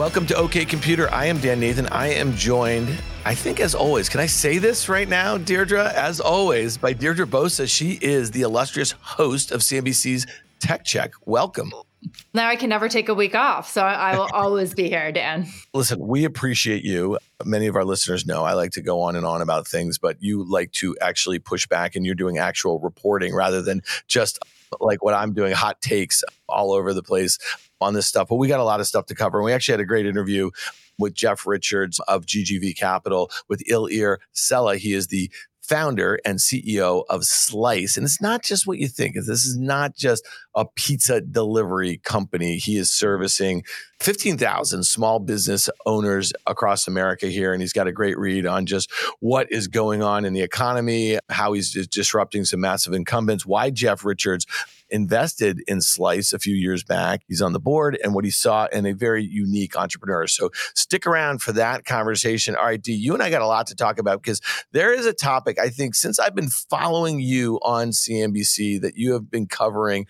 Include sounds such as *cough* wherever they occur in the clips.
Welcome to OK Computer. I am Dan Nathan. I am joined, I think, as always. Can I say this right now, Deirdre? As always, by Deirdre Bosa. She is the illustrious host of CNBC's Tech Check. Welcome. Now I can never take a week off, so I will *laughs* always be here, Dan. Listen, we appreciate you. Many of our listeners know I like to go on and on about things, but you like to actually push back and you're doing actual reporting rather than just like what I'm doing, hot takes all over the place on this stuff. But we got a lot of stuff to cover. And we actually had a great interview with Jeff Richards of GGV Capital with Ilir Sela. He is the founder and CEO of Slice. And it's not just what you think. This is not just a pizza delivery company. He is servicing 15,000 small business owners across America here. And he's got a great read on just what is going on in the economy, how he's disrupting some massive incumbents, why Jeff Richards invested in Slice a few years back. He's on the board and what he saw in a very unique entrepreneur. So stick around for that conversation. All right, D, you and I got a lot to talk about because there is a topic I think since I've been following you on CNBC that you have been covering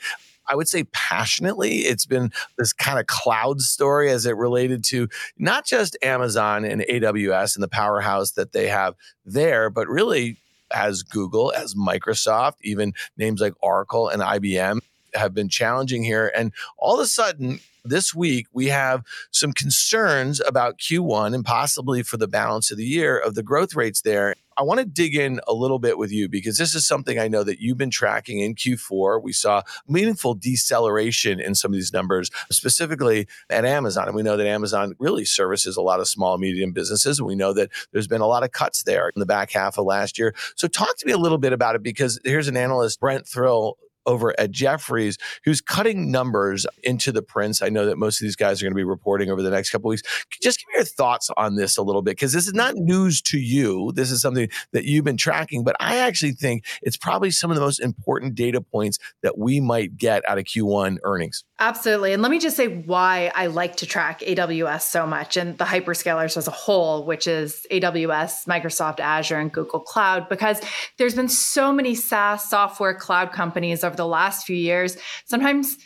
I would say passionately. It's been this kind of cloud story as it related to not just Amazon and AWS and the powerhouse that they have there, but really as Google, as Microsoft, even names like Oracle and IBM have been challenging here. And all of a sudden, this week we have some concerns about Q1 and possibly for the balance of the year of the growth rates there. I want to dig in a little bit with you because this is something I know that you've been tracking in Q4. We saw meaningful deceleration in some of these numbers, specifically at Amazon. And we know that Amazon really services a lot of small and medium businesses. And we know that there's been a lot of cuts there in the back half of last year. So talk to me a little bit about it because here's an analyst, Brent Thill, over at Jefferies who's cutting numbers into the prints. I know that most of these guys are going to be reporting over the next couple weeks. Just give me your thoughts on this a little bit because this is not news to you. This is something that you've been tracking, but I actually think it's probably some of the most important data points that we might get out of Q1 earnings. Absolutely. And let me just say why I like to track AWS so much and the hyperscalers as a whole, which is AWS, Microsoft Azure, and Google Cloud, because there's been so many SaaS software cloud companies over the last few years. Sometimes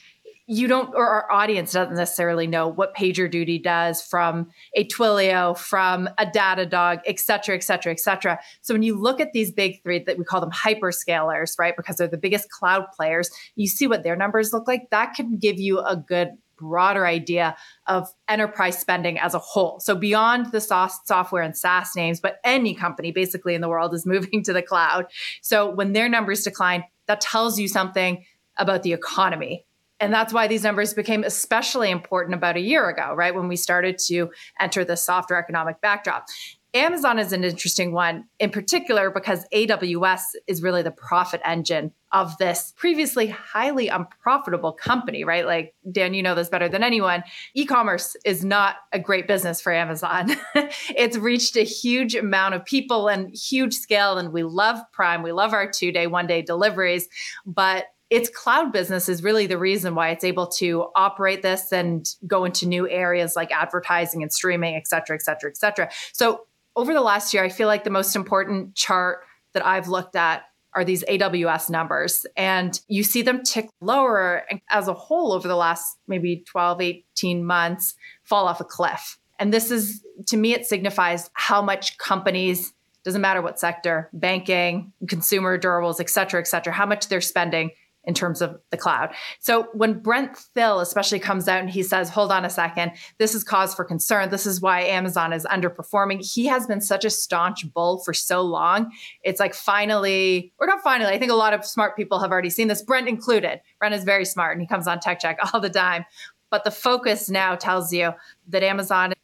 you don't, or our audience doesn't necessarily know what PagerDuty does from a Twilio, from a Datadog, et cetera, et cetera, et cetera. So when you look at these big three that we call them hyperscalers, right, because they're the biggest cloud players, you see what their numbers look like. That can give you a good broader idea of enterprise spending as a whole. So beyond the software and SaaS names, but any company basically in the world is *laughs* moving to the cloud. So when their numbers decline, that tells you something about the economy. And that's why these numbers became especially important about a year ago, right? When we started to enter the softer economic backdrop. Amazon is an interesting one in particular because AWS is really the profit engine of this previously highly unprofitable company, right? Like, Dan, you know this better than anyone. E commerce is not a great business for Amazon. *laughs* it's reached a huge amount of people and huge scale. And we love Prime, we love our two day, one day deliveries. But its cloud business is really the reason why it's able to operate this and go into new areas like advertising and streaming, et cetera, et cetera, et cetera. So over the last year, I feel like the most important chart that I've looked at are these AWS numbers. And you see them tick lower as a whole over the last maybe 12, 18 months, fall off a cliff. And this is, to me, it signifies how much companies, doesn't matter what sector, banking, consumer durables, et cetera, et cetera, how much they're spending in terms of the cloud. So when Brent Thill especially comes out and he says, hold on a second, this is cause for concern. This is why Amazon is underperforming. He has been such a staunch bull for so long. It's like finally, or not finally, I think a lot of smart people have already seen this, Brent included. Brent is very smart and he comes on Tech Check all the time. But the focus now tells you that Amazon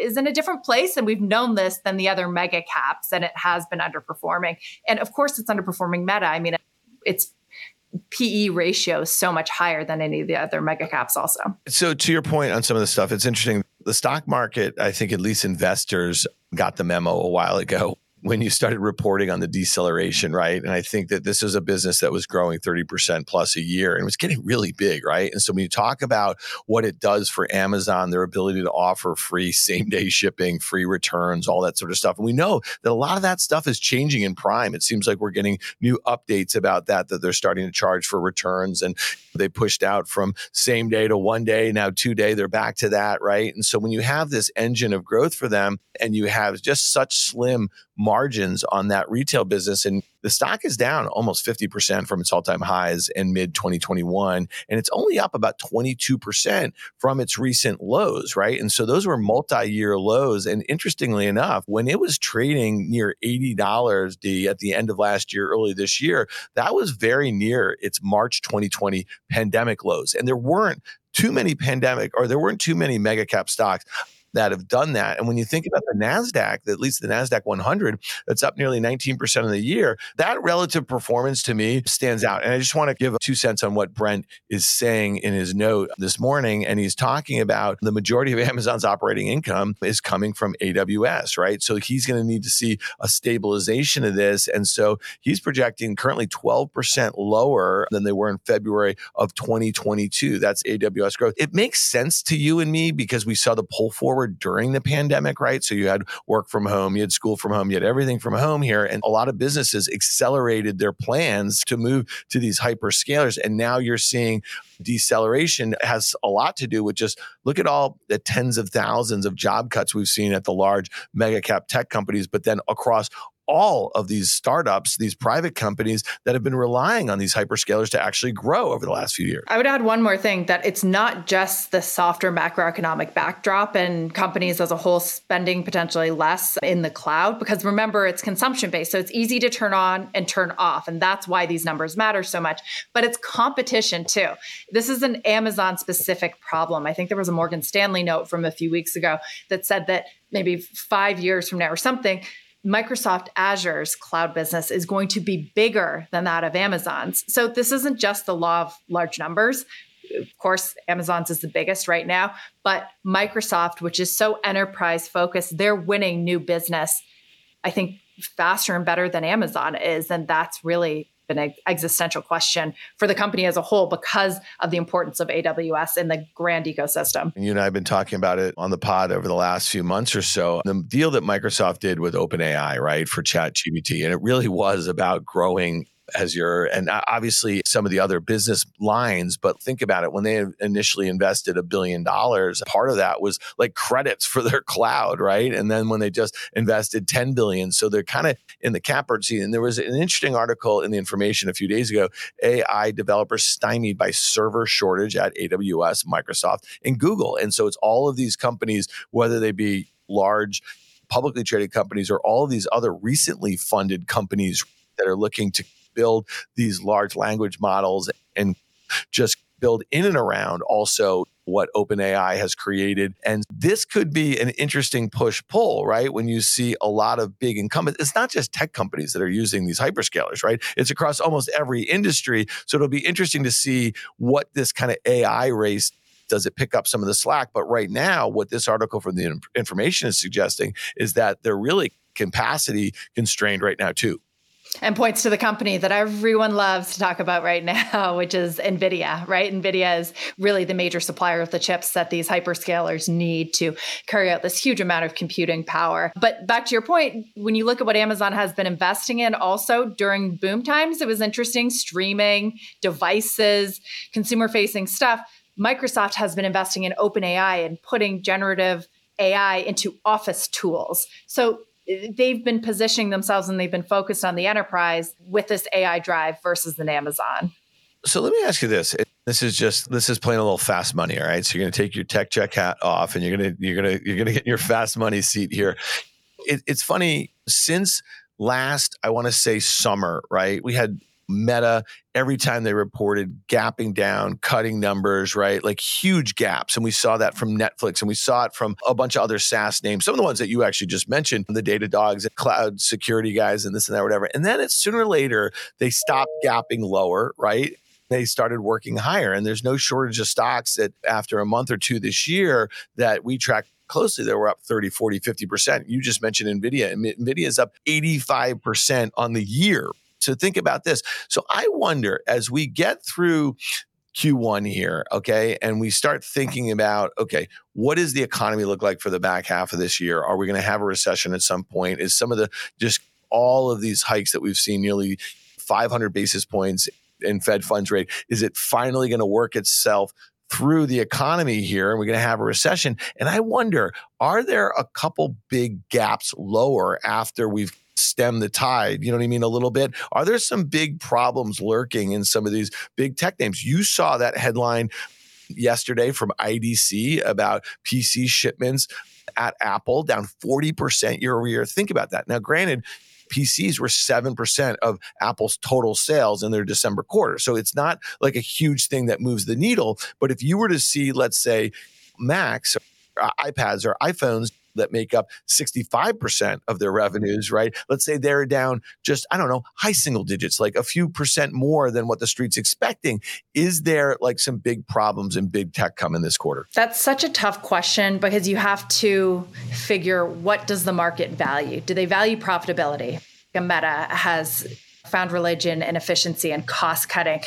is in a different place. And we've known this than the other mega caps, and it has been underperforming. And of course, it's underperforming Meta. I mean, it's PE ratio so much higher than any of the other mega caps, also. So, to your point on some of the stuff, it's interesting. The stock market, I think at least investors got the memo a while ago when you started reporting on the deceleration, right? And I think that this is a business that was growing 30% plus a year and it was getting really big, right? And so when you talk about what it does for Amazon, their ability to offer free same day shipping, free returns, all that sort of stuff. And we know that a lot of that stuff is changing in Prime. It seems like we're getting new updates about that, that they're starting to charge for returns and they pushed out from same day to one day, now two day, they're back to that, right? And so when you have this engine of growth for them and you have just such slim margins on that retail business. And the stock is down almost 50% from its all time highs in mid 2021. And it's only up about 22% from its recent lows, right? And so those were multi year lows. And interestingly enough, when it was trading near $80 D at the end of last year, early this year, that was very near its March 2020 pandemic lows. And there weren't too many pandemic or there weren't too many mega cap stocks that have done that. And when you think about the NASDAQ, at least the NASDAQ 100, that's up nearly 19% of the year, that relative performance to me stands out. And I just want to give two cents on what Brent is saying in his note this morning. And he's talking about the majority of *laughs* Amazon's operating income is coming from AWS, right? So he's going to need to see a stabilization of this. And so he's projecting currently 12% lower than they were in February of 2022. That's AWS growth. It makes sense to you and me because we saw the pull forward forward during the pandemic, right? So you had work from home, you had school from home, you had everything from home here. And a lot of businesses accelerated their plans to move to these hyperscalers. And now you're seeing deceleration has a lot to do with just look at all the tens of thousands of job cuts we've seen at the large mega cap tech companies, but then across all of these startups, these private companies that have been relying on these hyperscalers to actually grow over the last few years. I would add one more thing that it's not just the softer macroeconomic backdrop and companies as a whole spending potentially less in the cloud, because remember, it's consumption based. So it's easy to turn on and turn off. And that's why these numbers matter so much. But it's competition too. This is an Amazon specific problem. I think there was a Morgan Stanley note from a few weeks ago that said that maybe five years from now or something, Microsoft Azure's cloud business is going to be bigger than that of Amazon's. So this isn't just the law of large numbers. Of course, Amazon's is the biggest right now, but Microsoft, which is so enterprise focused, they're winning new business, I think, faster and better than Amazon is. And that's really an existential question for the company as a whole because of the importance of AWS in the grand ecosystem. And You and I have been talking about it on the pod over the last few months or so. The deal that Microsoft did with OpenAI, right, for ChatGPT, and it really was about growing Azure and obviously some of the other business lines but think about it when they initially invested a billion dollars part of that was like credits for their cloud right? And then when they just invested 10 billion so they're kind of in the catbird seat. And there was an interesting article in the information a few days ago ai developers stymied by server shortage at aws microsoft and google. And so it's all of these companies whether they be large publicly traded companies or all of these other recently funded companies that are looking to build these large language models and just build in and around also what OpenAI has created. And this could be an interesting push pull, right? When you see a lot of big incumbents, it's not just tech companies that are using these hyperscalers, right? It's across almost every industry. So it'll be interesting to see what this kind of AI race does it pick up some of the slack? But right now, what this article from the information is suggesting is that they're really capacity constrained right now, too and points to the company that everyone loves to talk about right *laughs* now, which is NVIDIA, right? NVIDIA is really the major supplier of the chips that these hyperscalers need to carry out this huge amount of computing power. But back to your point, when you look at what Amazon has been investing in also during boom times, it was interesting streaming, devices, consumer facing stuff. Microsoft has been investing in OpenAI and putting generative AI into office tools. So they've been positioning themselves and they've been focused on the enterprise with this AI drive versus an Amazon. So let me ask you this. This is just this is playing a little fast money, all right? So you're going to take your tech check hat off and you're going to you're going to you're going to get your fast money seat here. It, it's funny since last I want to say summer, right? We had Meta, every time they reported gapping down, cutting numbers, right? Like huge gaps. And we saw that from Netflix and we saw it from a bunch of other SaaS names, some of the ones that you actually just mentioned, the Datadogs, cloud security guys and this and that, whatever. And then it's sooner or later, they stopped gapping lower, right? they started working higher. And there's no shortage of stocks that after a month or two this year that we track closely that were up 30, 40, 50%. You just mentioned NVIDIA. NVIDIA is up 85% on the year. So think about this. So I wonder as we get through Q1 here, okay, and we start thinking about, okay, what does the economy look like for the back half of this year? Are we going to have a recession at some point? Is some of the just all of these hikes that we've seen nearly 500 basis points in Fed funds rate, is it finally going to work itself through the economy here and we're going to have a recession. And I wonder, are there a couple big gaps lower after we've stemmed the tide? You know what I mean? A little bit. Are there some big problems lurking in some of these big tech names? You saw that headline yesterday from IDC about PC shipments at Apple down 40% year over year. Think about that. Now, granted, PCs were 7% of Apple's total sales in their December quarter. So it's not like a huge thing that moves the needle. But if you were to see, let's say, Macs, iPads, or iPhones that make up 65% of their revenues, right? Let's say they're down just, I don't know, high single digits, like a few percent more than what the street's expecting. Is there like some big problems in big tech coming this quarter? That's such a tough question because you have to figure what does the market value? Do they value profitability? Meta has found religion and efficiency and cost cutting.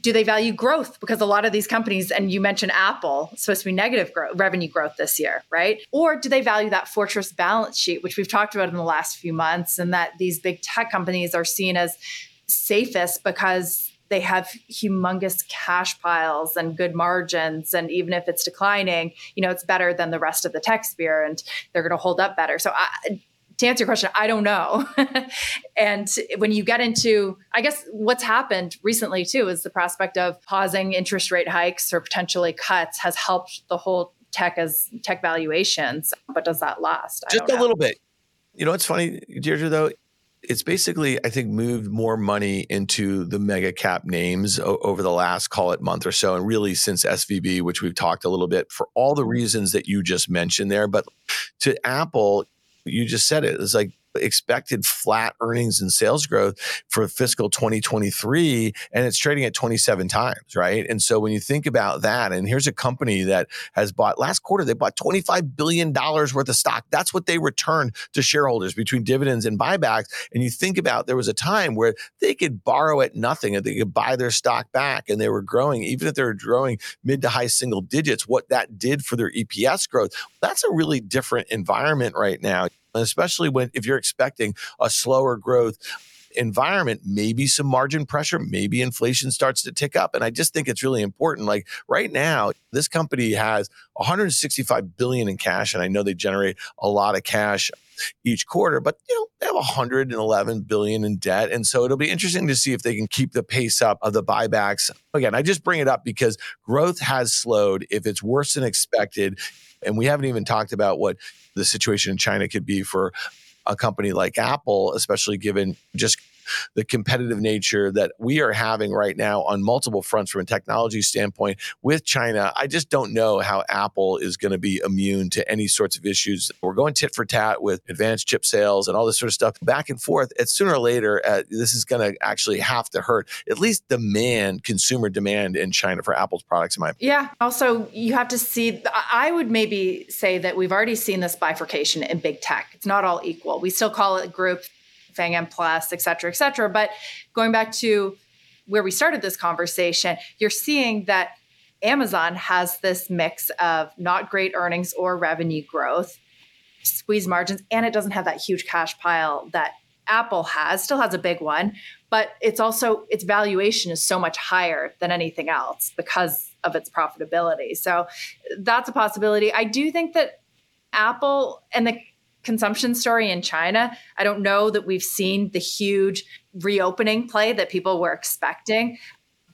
Do they value growth? Because a lot of these companies, and you mentioned Apple, supposed to be negative growth, revenue growth this year, right? Or do they value that fortress balance sheet, which we've talked about in the last few months, and that these big tech companies are seen as safest because they have humongous cash piles and good margins and even if it's declining you know it's better than the rest of the tech sphere and they're going to hold up better so I, to answer your question, I don't know. *laughs* and when you get into, I guess what's happened recently too is the prospect of pausing interest rate hikes or potentially cuts has helped the whole tech as tech valuations. But does that last? Just a little bit. You know, it's funny, Deirdre, though. It's basically, I think, moved more money into the mega cap names o- over the last, call it, month or so. And really since SVB, which we've talked a little bit for all the reasons that you just mentioned there. But to Apple, you just said it. It's like expected flat earnings and sales growth for fiscal 2023 and it's trading at 27 times right? And so when you think about that and here's a company that has bought last quarter they bought 25 billion dollars worth of stock. That's what they returned to shareholders between dividends and buybacks. And you think about there was a time where they could borrow at nothing and they could buy their stock back and they were growing even if they were growing mid to high single digits what that did for their EPS growth. That's a really different environment right now especially when if you're expecting a slower growth environment, maybe some margin pressure, maybe inflation starts to tick up. And I just think it's really important. Like right now, this company has 165 billion in cash, and I know they generate a lot of cash each quarter, but you know, they have 111 billion in debt. And so it'll be interesting to see if they can keep the pace up of the buybacks. Again, I just bring it up because growth has slowed. If it's worse than expected, and we haven't even talked about what the situation in China could be for a company like Apple, especially given just the competitive nature that we are having right now on multiple fronts from a technology standpoint with China. I just don't know how Apple is going to be immune to any sorts of issues. We're going tit for tat with advanced chip sales and all this sort of stuff back and forth. It's sooner or later, uh, this is going to actually have to hurt at least demand, consumer demand in China for Apple's products. In my opinion. yeah. Also, you have to see. I would maybe say that we've already seen this bifurcation in big tech. It's not all equal. We still call it group FANG M plus, et cetera, et cetera. But going back to where we started this conversation, you're seeing that Amazon has this mix of not great earnings or revenue growth, squeeze margins, and it doesn't have that huge cash pile that Apple has, still has a big one, but it's also its valuation is so much higher than anything else because of its profitability. So that's a possibility. I do think that Apple and the consumption story in China. I don't know that we've seen the huge reopening play that people were expecting,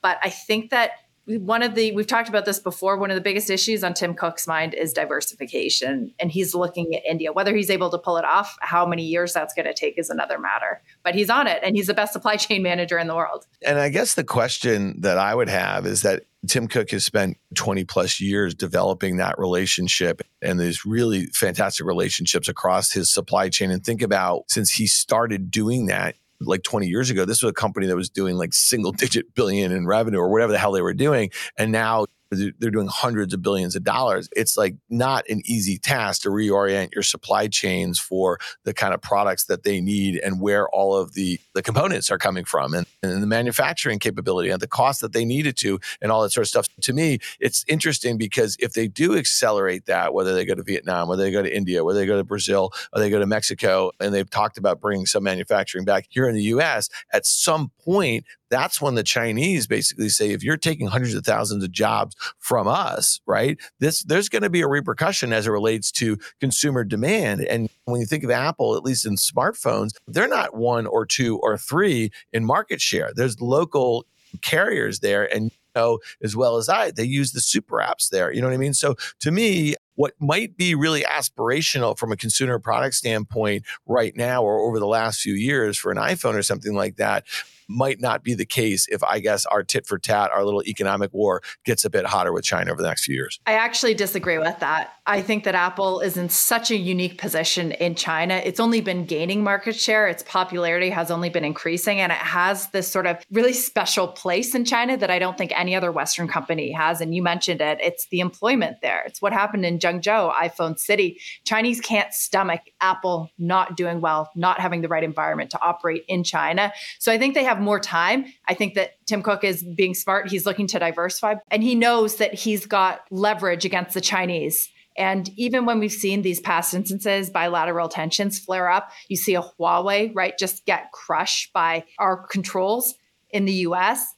but I think that one of the we've talked about this before one of the biggest issues on tim cook's mind is diversification and he's looking at india whether he's able to pull it off how many years that's going to take is another matter but he's on it and he's the best supply chain manager in the world and i guess the question that i would have is that Tim Cook has spent 20 plus years developing that relationship and these really fantastic relationships across his supply chain. And think about since he started doing that, like 20 years ago, this was a company that was doing like single digit billion in revenue or whatever the hell they were doing. And now they're doing hundreds of billions of dollars. It's like not an easy task to reorient your supply chains for the kind of products that they need and where all of the, the components are coming from and, and the manufacturing capability and the cost that they needed to and all that sort of stuff. To me, it's interesting because if they do accelerate that, whether they go to Vietnam, whether they go to India, whether they go to Brazil, or they go to Mexico, and they've talked about bringing some manufacturing back here in the US, at some point, that's when the Chinese basically say, if you're taking hundreds of thousands of jobs from us, right, this there's going to be a repercussion as it relates to consumer demand. And when you think of Apple, at least in smartphones, they're not one or two or three in market share. There's local carriers there and know as well as I, they use the super apps there. You know what I mean? So to me, what might be really aspirational from a consumer product standpoint right now or over the last few years for an iPhone or something like that might not be the case if I guess our tit for tat, our little economic war gets a bit hotter with China over the next few years. I actually disagree with that. I think that Apple is in such a unique position in China. It's only been gaining market share, its popularity has only been increasing, and it has this sort of really special place in China that I don't think any other Western company has. And you mentioned it, it's the employment there. It's what happened in Zhengzhou, iPhone City. Chinese can't stomach Apple not doing well, not having the right environment to operate in China. So I think they have have more time. I think that Tim Cook is being smart. He's looking to diversify and he knows that he's got leverage against the Chinese. And even when we've seen these past instances, bilateral tensions flare up, you see a Huawei, right, just get crushed by our controls in the US.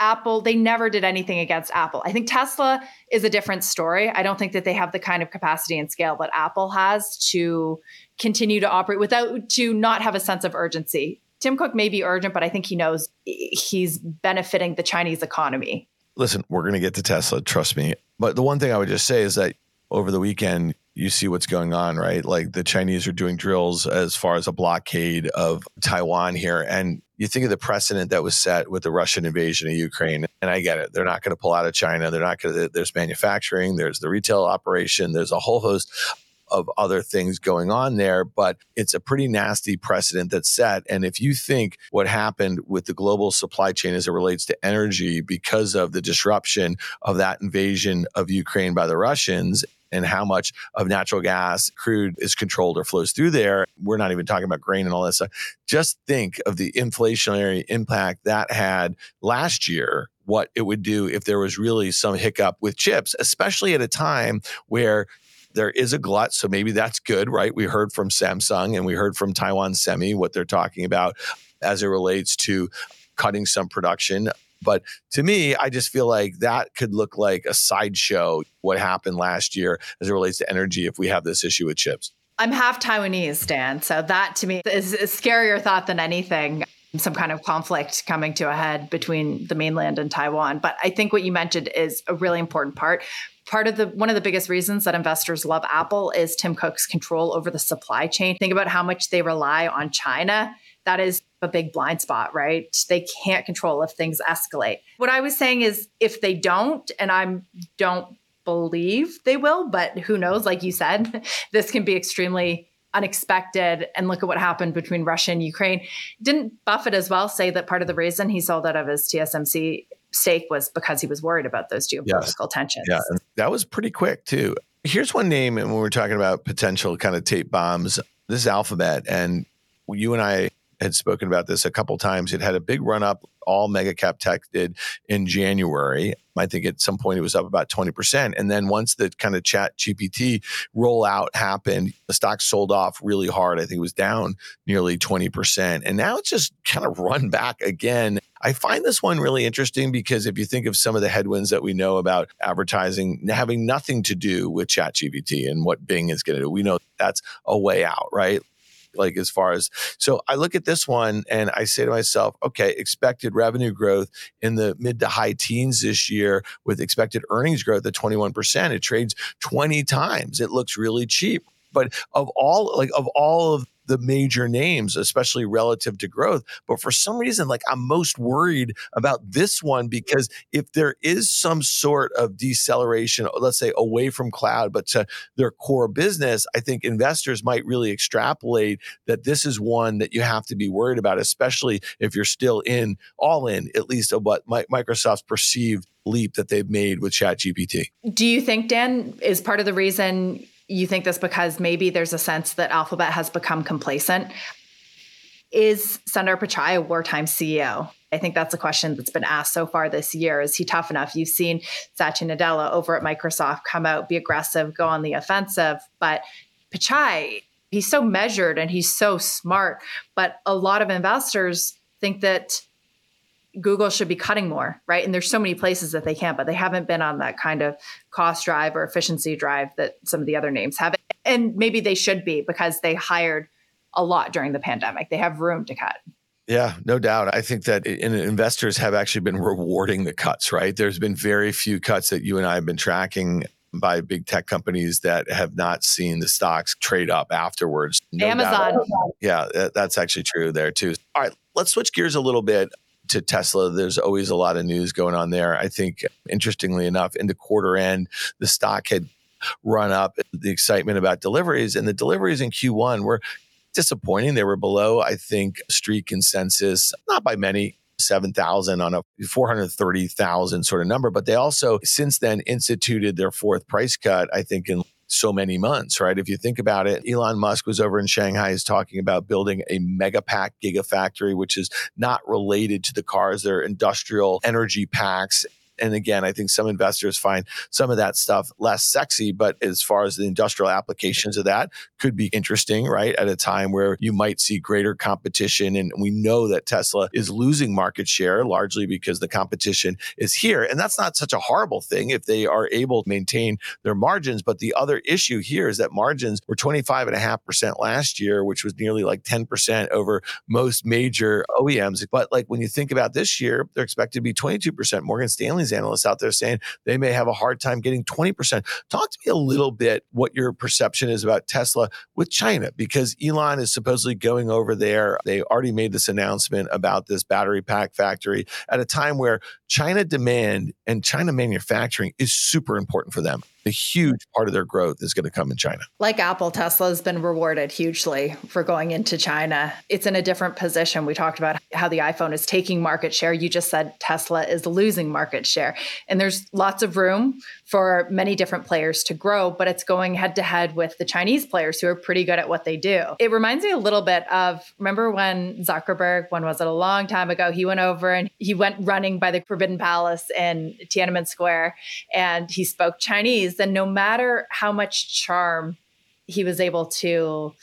Apple, they never did anything against Apple. I think Tesla is a different story. I don't think that they have the kind of capacity and scale that Apple has to continue to operate without to not have a sense of urgency Tim Cook may be urgent, but I think he knows he's benefiting the Chinese economy. Listen, we're going to get to Tesla, trust me. But the one thing I would just say is that over the weekend, you see what's going on, right? Like the Chinese are doing drills as far as a blockade of Taiwan here. And you think of the precedent that was set with the Russian invasion of Ukraine. And I get it. They're not going to pull out of China. They're not going to, there's manufacturing, there's the retail operation, there's a whole host of other things going on there, but it's a pretty nasty precedent that's set. And if you think what happened with the global supply chain as it relates to energy because of the disruption of that invasion of Ukraine by the Russians, and how much of natural gas crude is controlled or flows through there. We're not even talking about grain and all that stuff. Just think of the inflationary impact that had last year what it would do if there was really some hiccup with chips, especially at a time where there is a glut. So maybe that's good, right? We heard from Samsung and we heard from Taiwan Semi what they're talking about as it relates to cutting some production. But to me, I just feel like that could look like a sideshow, what happened last year as it relates to energy if we have this issue with chips. I'm half Taiwanese, Dan. So that to me is a scarier thought than anything some kind of conflict coming to a head between the mainland and Taiwan. But I think what you mentioned is a really important part part of the one of the biggest reasons that investors love Apple is Tim Cook's control over the supply chain. Think about how much they rely on China. That is a big blind spot, right? They can't control if things escalate. What I was saying is if they don't, and I don't believe they will, but who knows? Like you said, *laughs* this can be extremely unexpected. And look at what happened between Russia and Ukraine. Didn't Buffett as well say that part of the reason he sold out of his TSMC stake was because he was worried about those geopolitical yes. tensions. Yeah, and that was pretty quick too. Here's one name, and when we're talking about potential kind of tape bombs, this is Alphabet, and you and I had spoken about this a couple times. It had a big run up. All mega cap tech did in January. I think at some point it was up about 20%. And then once the kind of chat GPT rollout happened, the stock sold off really hard. I think it was down nearly 20%. And now it's just kind of run back again. I find this one really interesting because if you think of some of the headwinds that we know about advertising having nothing to do with ChatGPT and what Bing is going to do, we know that's a way out, right? Like as far as so I look at this one and I say to myself, okay, expected revenue growth in the mid to high teens this year with expected earnings growth at 21%. It trades 20 times. It looks really cheap. But of all like of all of the major names, especially relative to growth. But for some reason, like I'm most worried about this one because if there is some sort of deceleration, let's say away from cloud, but to their core business, I think investors might really extrapolate that this is one that you have to be worried about, especially if you're still in all in, at least of what Microsoft's perceived leap that they've made with ChatGPT. Do you think, Dan, is part of the reason you think this because maybe there's a sense that Alphabet has become complacent. Is Sundar Pichai a wartime CEO? I think that's a question that's been asked so far this year. Is he tough enough? You've seen Satya Nadella over at Microsoft come out, be aggressive, go on the offensive. But Pichai, he's so measured and he's so smart. But a lot of investors think that Google should be cutting more, right? And there's so many places that they can, but they haven't been on that kind of cost drive or efficiency drive that some of the other names have. And maybe they should be because they hired a lot during the pandemic. They have room to cut. Yeah, no doubt. I think that investors have actually been rewarding the cuts, right? There's been very few cuts that you and I have been tracking by big tech companies that have not seen the stocks trade up afterwards. No Amazon. Doubt. Yeah, that's actually true there too. All right, let's switch gears a little bit to Tesla. There's always a lot of news going on there. I think, interestingly enough, in the quarter end, the stock had run up the excitement about deliveries, and the deliveries in Q1 were disappointing. They were below, I think, street consensus, not by many. 7,000 on a 430,000 sort of number. But they also, since then, instituted their fourth price cut, I think, in so many months, right? If you think about it, Elon Musk was over in Shanghai is talking about building a megapack gigafactory, which is not related to the cars. They're industrial energy packs and again, I think some investors find some of that stuff less sexy, but as far as the industrial applications of that could be interesting, right? At a time where you might see greater competition. And we know that Tesla is losing market share largely because the competition is here. And that's not such a horrible thing if they are able to maintain their margins. But the other issue here is that margins were 25.5% last year, which was nearly like 10% over most major OEMs. But like when you think about this year, they're expected to be 22%. Morgan Stanley analysts out there saying they may have a hard time getting 20%. Talk to me a little bit what your perception is about Tesla with China, because Elon is supposedly going over there. They already made this announcement about this battery pack factory at a time where China demand and China manufacturing is super important for them a huge part of their growth is going to come in China. Like Apple, Tesla has been rewarded hugely for going into China. It's in a different position. We talked about how the iPhone is taking market share. You just said Tesla is losing market share. And there's lots of room for many different players to grow, but it's going head to head with the Chinese players who are pretty good at what they do. It reminds me a little bit of remember when Zuckerberg, when was it a long time ago, he went over and he went running by the Forbidden Palace in Tiananmen Square and he spoke Chinese And no matter how much charm he was able to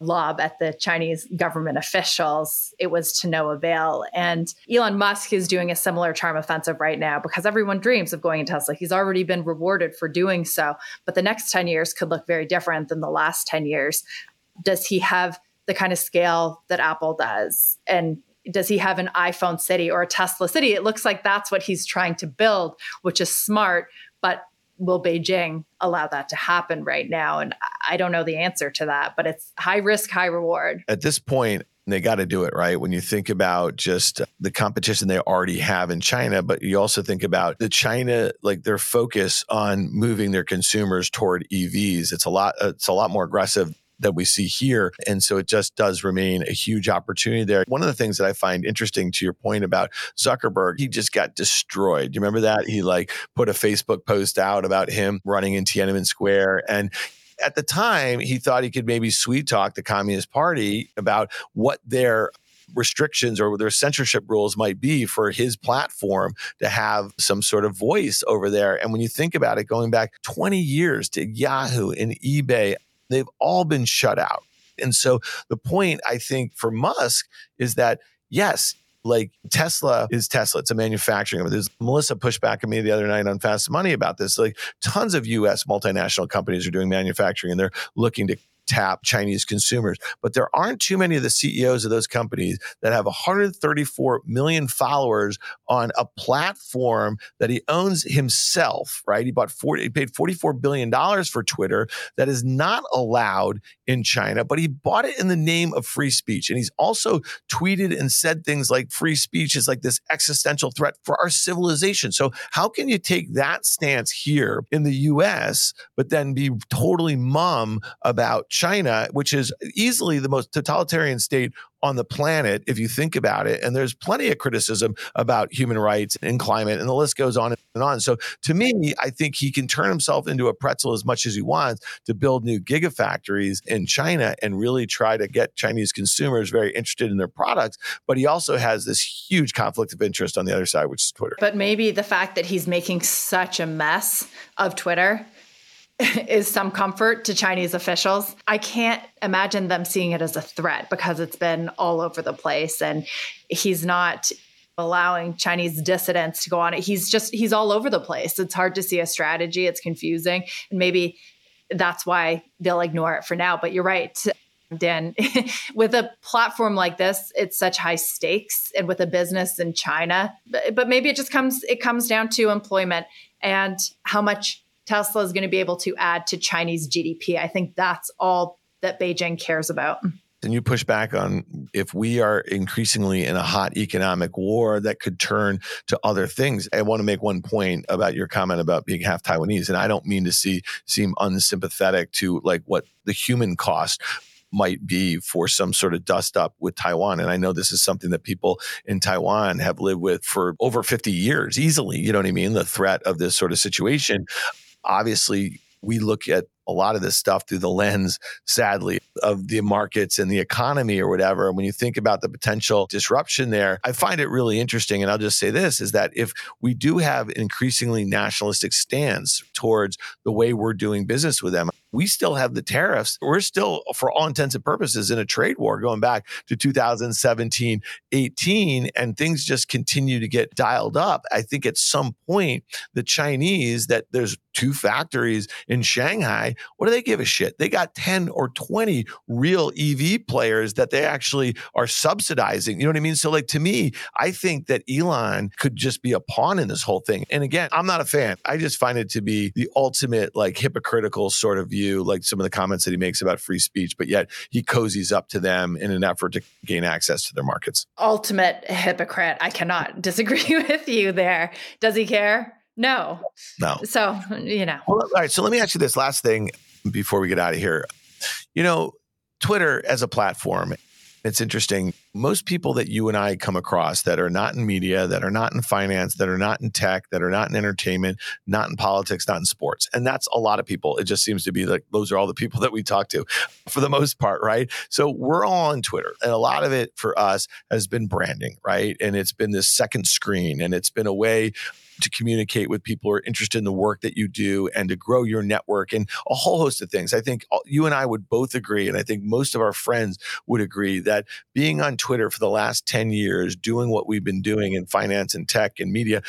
lob at the Chinese government officials, it was to no avail. And Elon Musk is doing a similar charm offensive right now because everyone dreams of going in Tesla. He's already been rewarded for doing so. But the next 10 years could look very different than the last 10 years. Does he have the kind of scale that Apple does? And does he have an iPhone city or a Tesla city? It looks like that's what he's trying to build, which is smart. But will Beijing allow that to happen right now? And I don't know the answer to that, but it's high risk, high reward. At this point, they got to do it right when you think about just the competition they already have in China, but you also think about the China like their focus on moving their consumers toward EVs. It's a lot. It's a lot more aggressive that we see here. And so it just does remain a huge opportunity there. One of the things that I find interesting to your point about Zuckerberg, he just got destroyed. Do you remember that? He like put a Facebook post out about him running in Tiananmen Square and at the time, he thought he could maybe sweet talk the Communist Party about what their restrictions or their censorship rules might be for his platform to have some sort of voice over there. And when you think about it, going back 20 years to Yahoo and eBay, They've all been shut out. And so the point I think for Musk is that yes, like Tesla is Tesla. It's a manufacturing. There's Melissa pushed back at me the other night on Fast Money about this. Like tons of US multinational companies are doing manufacturing and they're looking to tap Chinese consumers. But there aren't too many of the CEOs of those companies that have 134 million followers on a platform that he owns himself, right? He bought 40, he paid $44 billion for Twitter that is not allowed in China, but he bought it in the name of free speech. And he's also tweeted and said things like free speech is like this existential threat for our civilization. So how can you take that stance here in the US, but then be totally mum about China, which is easily the most totalitarian state on the planet if you think about it. And there's plenty of criticism about human rights and climate, and the list goes on and on. So to me, I think he can turn himself into a pretzel as much as he wants to build new gigafactories in China and really try to get Chinese consumers very interested in their products. But he also has this huge conflict of interest on the other side, which is Twitter. But maybe the fact that he's making such a mess of Twitter *laughs* is some comfort to Chinese officials. I can't imagine them seeing it as a threat because it's been all over the place and he's not allowing Chinese dissidents to go on it. He's just he's all over the place. It's hard to see a strategy, it's confusing, and maybe that's why they'll ignore it for now, but you're right. Dan, *laughs* with a platform like this, it's such high stakes, and with a business in China, but, but maybe it just comes it comes down to employment and how much Tesla is going to be able to add to Chinese GDP. I think that's all that Beijing cares about. And you push back on if we are increasingly in a hot economic war that could turn to other things. I want to make one point about your comment about being half Taiwanese. And I don't mean to see seem unsympathetic to like what the human cost might be for some sort of dust up with Taiwan. And I know this is something that people in Taiwan have lived with for over 50 years easily. You know what I mean? The threat of this sort of situation obviously we look at a lot of this stuff through the lens, sadly, of the markets and the economy or whatever. And when you think about the potential disruption there, I find it really interesting. And I'll just say this is that if we do have increasingly nationalistic stance towards the way we're doing business with them, we still have the tariffs. We're still, for all intents and purposes, in a trade war going back to 2017, 18, and things just continue to get dialed up. I think at some point, the Chinese, that there's two factories in Shanghai, what do they give a shit? They got 10 or 20 real EV players that they actually are subsidizing. You know what I mean? So, like, to me, I think that Elon could just be a pawn in this whole thing. And again, I'm not a fan. I just find it to be the ultimate, like, hypocritical sort of view, like some of the comments that he makes about free speech, but yet he cozies up to them in an effort to gain access to their markets. Ultimate hypocrite. I cannot *laughs* disagree with you there. Does he care? No. No. So, you know. Well, all right. So let me ask you this last thing before we get out of here. You know, Twitter as a platform, it's interesting. Most people that you and I come across that are not in media, that are not in finance, that are not in tech, that are not in entertainment, not in politics, not in sports. And that's a lot of people. It just seems to be like those are all the people that we talk to for the most part, right? So we're all on Twitter. And a lot of it for us has been branding, right? And it's been this second screen and it's been a way to communicate with people who are interested in the work that you do and to grow your network and a whole host of things. I think you and I would both agree, and I think most of our friends would agree that being on Twitter for the last 10 years, doing what we've been doing in finance and tech and media,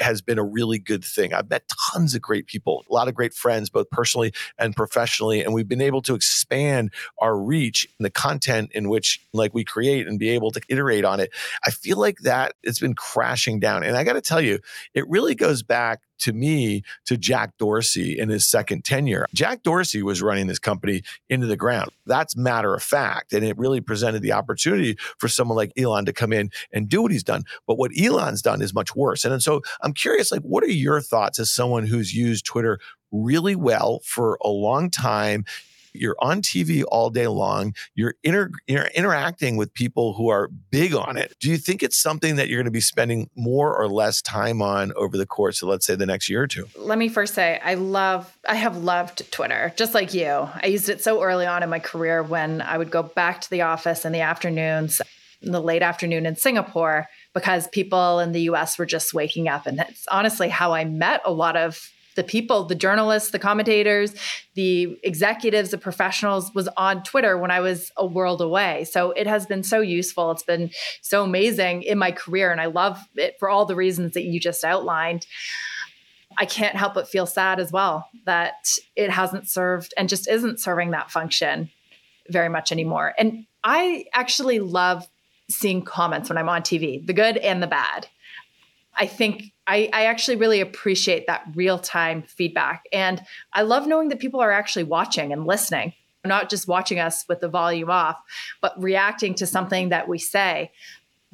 has been a really good thing. I've met tons of great people, a lot of great friends, both personally and professionally. And we've been able to expand our reach and the content in which like we create and be able to iterate on it. I feel like that it's been crashing down. And I got to tell you, it really goes back to me to Jack Dorsey in his second tenure. Jack Dorsey was running this company into the ground. That's matter of fact. And it really presented the opportunity for someone like Elon to come in and do what he's done. But what Elon's done is much worse. And, and so I'm curious, like, what are your thoughts as someone who's used Twitter really well for a long time you're on TV all day long. You're, inter- you're interacting with people who are big on it. Do you think it's something that you're going to be spending more or less time on over the course of, let's say, the next year or two? Let me first say, I love, I have loved Twitter, just like you. I used it so early on in my career when I would go back to the office in the afternoons, in the late afternoon in Singapore, because people in the US were just waking up. And that's honestly how I met a lot of the people, the journalists, the commentators, the executives, the professionals was on Twitter when I was a world away. So it has been so useful. It's been so amazing in my career. And I love it for all the reasons that you just outlined. I can't help but feel sad as well that it hasn't served and just isn't serving that function. very much anymore. And I actually love seeing comments when I'm on TV, the good and the bad. I think I, I actually really appreciate that real time feedback. And I love knowing that people are actually watching and listening, not just watching us with the volume off, but reacting to something that we say.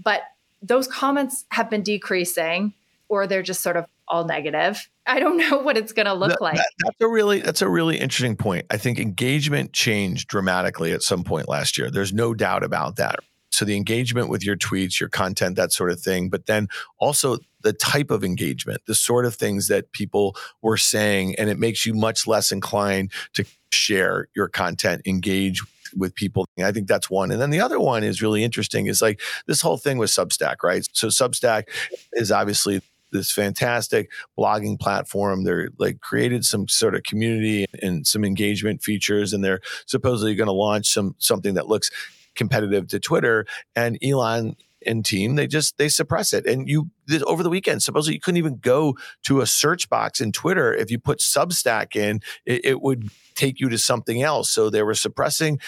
But those comments have been decreasing or they're just sort of all negative. I don't *laughs* know what it's going to look that, like. That, that's a really that's a really interesting point. I think engagement changed dramatically at some point last year. There's no doubt about that. So the engagement with your tweets, your content, that sort of thing, but then also the type of engagement, the sort of things that people were saying, and it makes you much less inclined to share your content, engage with people. I think that's one. And then the other one is really interesting is like this whole thing with Substack, right? So Substack is obviously this fantastic blogging platform. They're like created some sort of community and some engagement features, and they're supposedly going to launch some something that looks competitive to Twitter. And Elon and team they just they suppress it. And you this, over the weekend supposedly you couldn't even go to a search box in twitter. If you put substack in it, it would take you to something else. So they were suppressing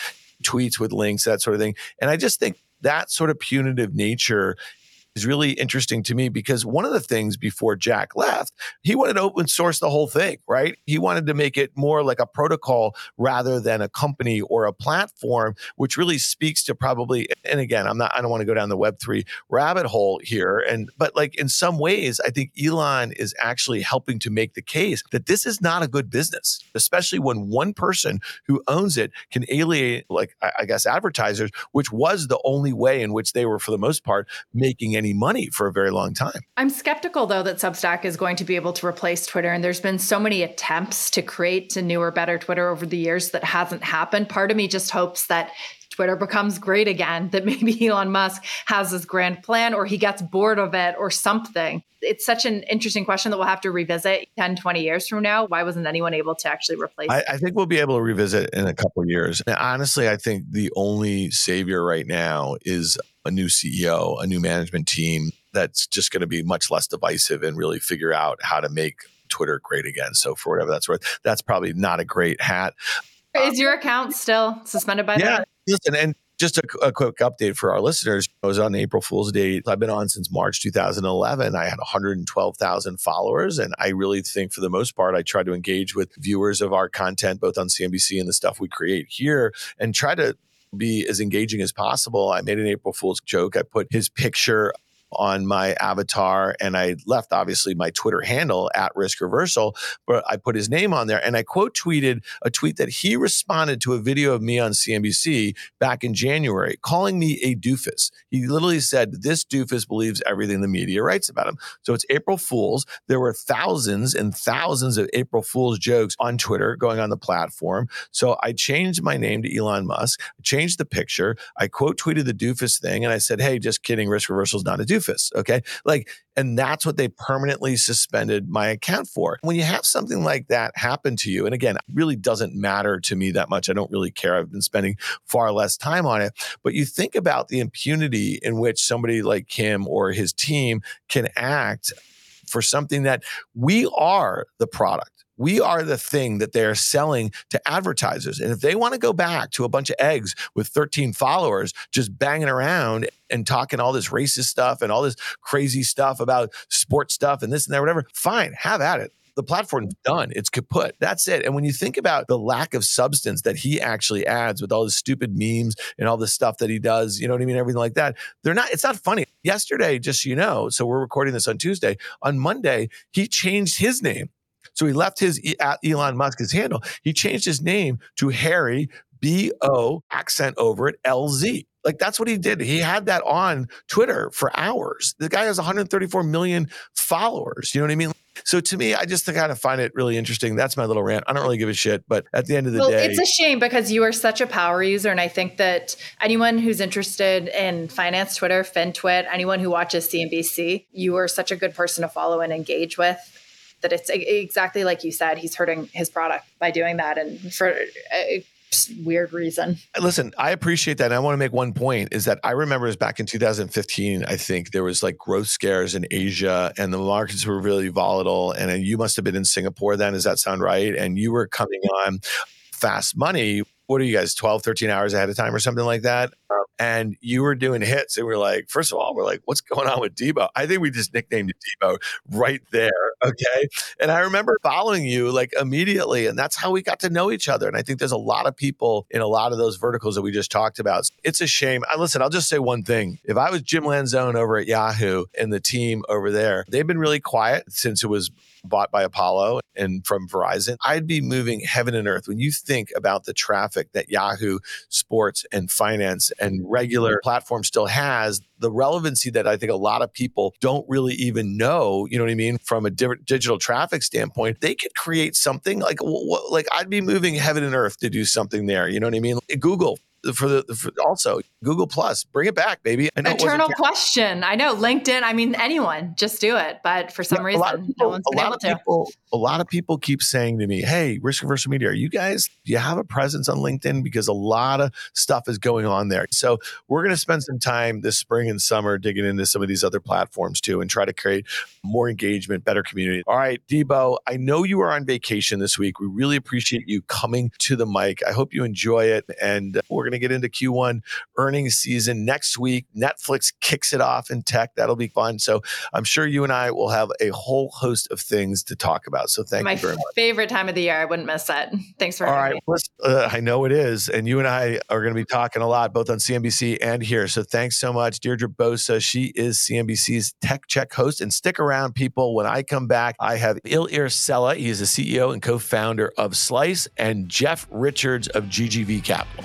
tweets with links that sort of thing. And i just think that sort of punitive nature is really interesting to me because one of the things before Jack left, he wanted to open source the whole thing, right? He wanted to make it more like a protocol rather than a company or a platform, which really speaks to probably, and again, I'm not, I don't want to go down the Web3 rabbit hole here. And, but like in some ways, I think Elon is actually helping to make the case that this is not a good business, especially when one person who owns it can alienate, like, I guess, advertisers, which was the only way in which they were, for the most part, making any any money for a very long time. I'm skeptical though that Substack is going to be able to replace Twitter. And there's been so many attempts to create a newer, better Twitter over the years that hasn't happened. Part of me just hopes that Twitter becomes great again, *laughs* that maybe Elon Musk has this grand plan or he gets bored of it or something. It's such an interesting question that we'll have to revisit 10, 20 years from now. Why wasn't anyone able to actually replace I, I think we'll be able to revisit in a couple years. And honestly, I think the only savior right now is a new CEO, a new management team that's just going to be much less divisive and really figure out how to make Twitter great again. So for whatever that's worth, that's probably not a great hat. Is your account still suspended by yeah, that? Listen, and just a, a, quick update for our listeners. I was on April Fool's Day. I've been on since March 2011. I had 112,000 followers. And I really think, for the most part, I try to engage with viewers of our content, both on CNBC and the stuff we create here, and try to be as engaging as possible. I made an April Fool's joke. I put his picture on my avatar and I left obviously my Twitter handle at risk reversal, but I put his name on there and I quote tweeted a tweet that he responded to a video of me on CNBC back in January, calling me a doofus. He literally said, This doofus believes everything the media writes about him. So it's April Fool's. There were thousands and thousands of April Fool's jokes on Twitter going on the platform. So I changed my name to Elon Musk, changed the picture. I quote tweeted the doofus thing and I said, Hey, just kidding. Risk reversal is not a doofus doofus. Okay. Like, and that's what they permanently suspended my account for. When you have something like that happen to you, and again, really doesn't matter to me that much. I don't really care. I've been spending far less time on it. But you think about the impunity in which somebody like him or his team can act for something that we are the product. We are the thing that they're selling to advertisers. And if they want to go back to a bunch of eggs with 13 followers just banging around and talking all this racist stuff and all this crazy stuff about sports stuff and this and that, whatever, fine, have at it the platform's done. It's kaput. That's it. And when you think about the lack of substance that he actually adds with all the stupid memes and all the stuff that he does, you know what I mean? Everything like that. They're not, it's not funny. Yesterday, just so you know, so we're recording this on Tuesday. On Monday, he changed his name so he left his at Elon Musk's handle. He changed his name to Harry B O accent over it L Z. Like that's what he did. He had that on Twitter for hours. The guy has 134 million followers. You know what I mean? So to me, I just kind of find it really interesting. That's my little rant. I don't really give a shit, but at the end of the well, day, it's a shame because you are such a power user, and I think that anyone who's interested in finance Twitter, FinTwit, anyone who watches CNBC, you are such a good person to follow and engage with that it's exactly like you said he's hurting his product by doing that and for a weird reason. Listen i appreciate that. And i want to make one point is that i remember it back in 2015 i think there was like growth scares in asia and the markets were really volatile. And you must have been in singapore then does that sound right? And you were coming on fast money what are you guys 12 13 hours ahead of time or something like that? Um, and you were doing hits and we are like first of all we're like what's going on with debo i think we just nicknamed it debo right there okay? And i remember following you like immediately and that's how we got to know each other. And i think there's a lot of people in a lot of those verticals that we just talked about. It's a shame. I, listen i'll just say one thing. If i was jim lanzone over at yahoo and the team over there they've been really quiet since it was bought by Apollo and from Verizon, I'd be moving heaven and earth. When you think about the traffic that Yahoo Sports and Finance and regular platform still has, the relevancy that I think a lot of people don't really even know, you know what I mean, from a digital traffic standpoint, they could create something like like I'd be moving heaven and earth to do something there, you know what I mean? Google for the for also Google Plus. Bring it back, baby. I know Eternal question. I know LinkedIn. I mean, anyone just do it, but for some yeah, reason, people, no one's been able to. A lot of people keep saying to me, "Hey, Risk Averse Media, are you guys? Do you have a presence on LinkedIn? Because a lot of stuff is going on there." So we're going to spend some time this spring and summer digging into some of these other platforms too, and try to create more engagement, better community. All right, Debo, I know you are on vacation this week. We really appreciate you coming to the mic. I hope you enjoy it, and we're going to get into Q1 earnings season next week. Netflix kicks it off in tech. That'll be fun. So I'm sure you and I will have a whole host of things to talk about. So thank My you very much. favorite time of the year. I wouldn't miss it. *laughs* Thanks for All right. Uh, I know it is. And you and I are going to be talking a lot, both on CNBC and here. So thanks so much, Deirdre Bosa. She is CNBC's Tech Check host. And stick around, people. When I come back, I have Ilir Sela. He is the CEO and co founder of Slice, and Jeff Richards of GGV Capital.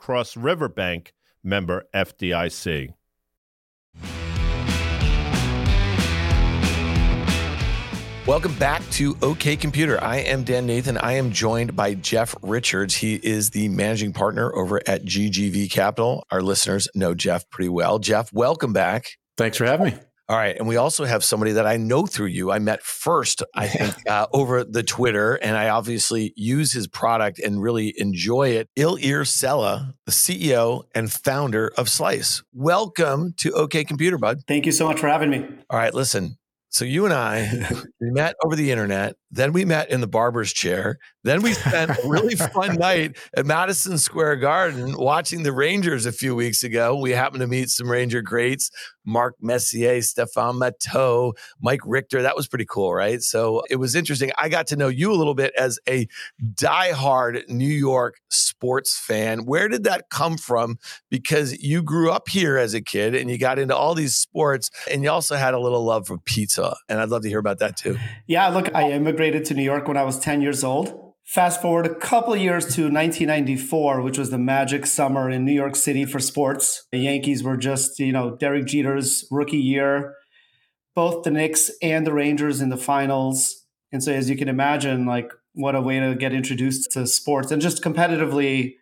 Cross River Bank, member FDIC. Welcome back to OK Computer. I am Dan Nathan. I am joined by Jeff Richards. He is the managing partner over at GGV Capital. Our listeners know Jeff pretty well. Jeff, welcome back. Thanks for having me. All right. And we also have somebody that I know through you. I met first, I think, uh, over the Twitter, and I obviously use his product and really enjoy it. Ilir Sela, the CEO and founder of Slice. Welcome to OK Computer, bud. Thank you so much for having me. All right. Listen, so you and I, *laughs* we met over the internet. Then we met in the barber's chair. Then we spent a really *laughs* fun night at Madison Square Garden watching the Rangers a few weeks ago. We happened to meet some Ranger greats, Mark Messier, Stephane Matteau, Mike Richter. That was pretty cool, right? So it was interesting. I got to know you a little bit as a diehard New York sports fan. Where did that come from? Because you grew up here as a kid and you got into all these sports and you also had a little love for pizza. And I'd love to hear about that too. Yeah, look, I immigrated immigrated to New York when I was 10 years old. Fast forward a couple of years to 1994, which was the magic summer in New York City for sports. The Yankees were just, you know, Derek Jeter's rookie year, both the Knicks and the Rangers in the finals. And so, as you can imagine, like what a way to get introduced to sports. And just competitively,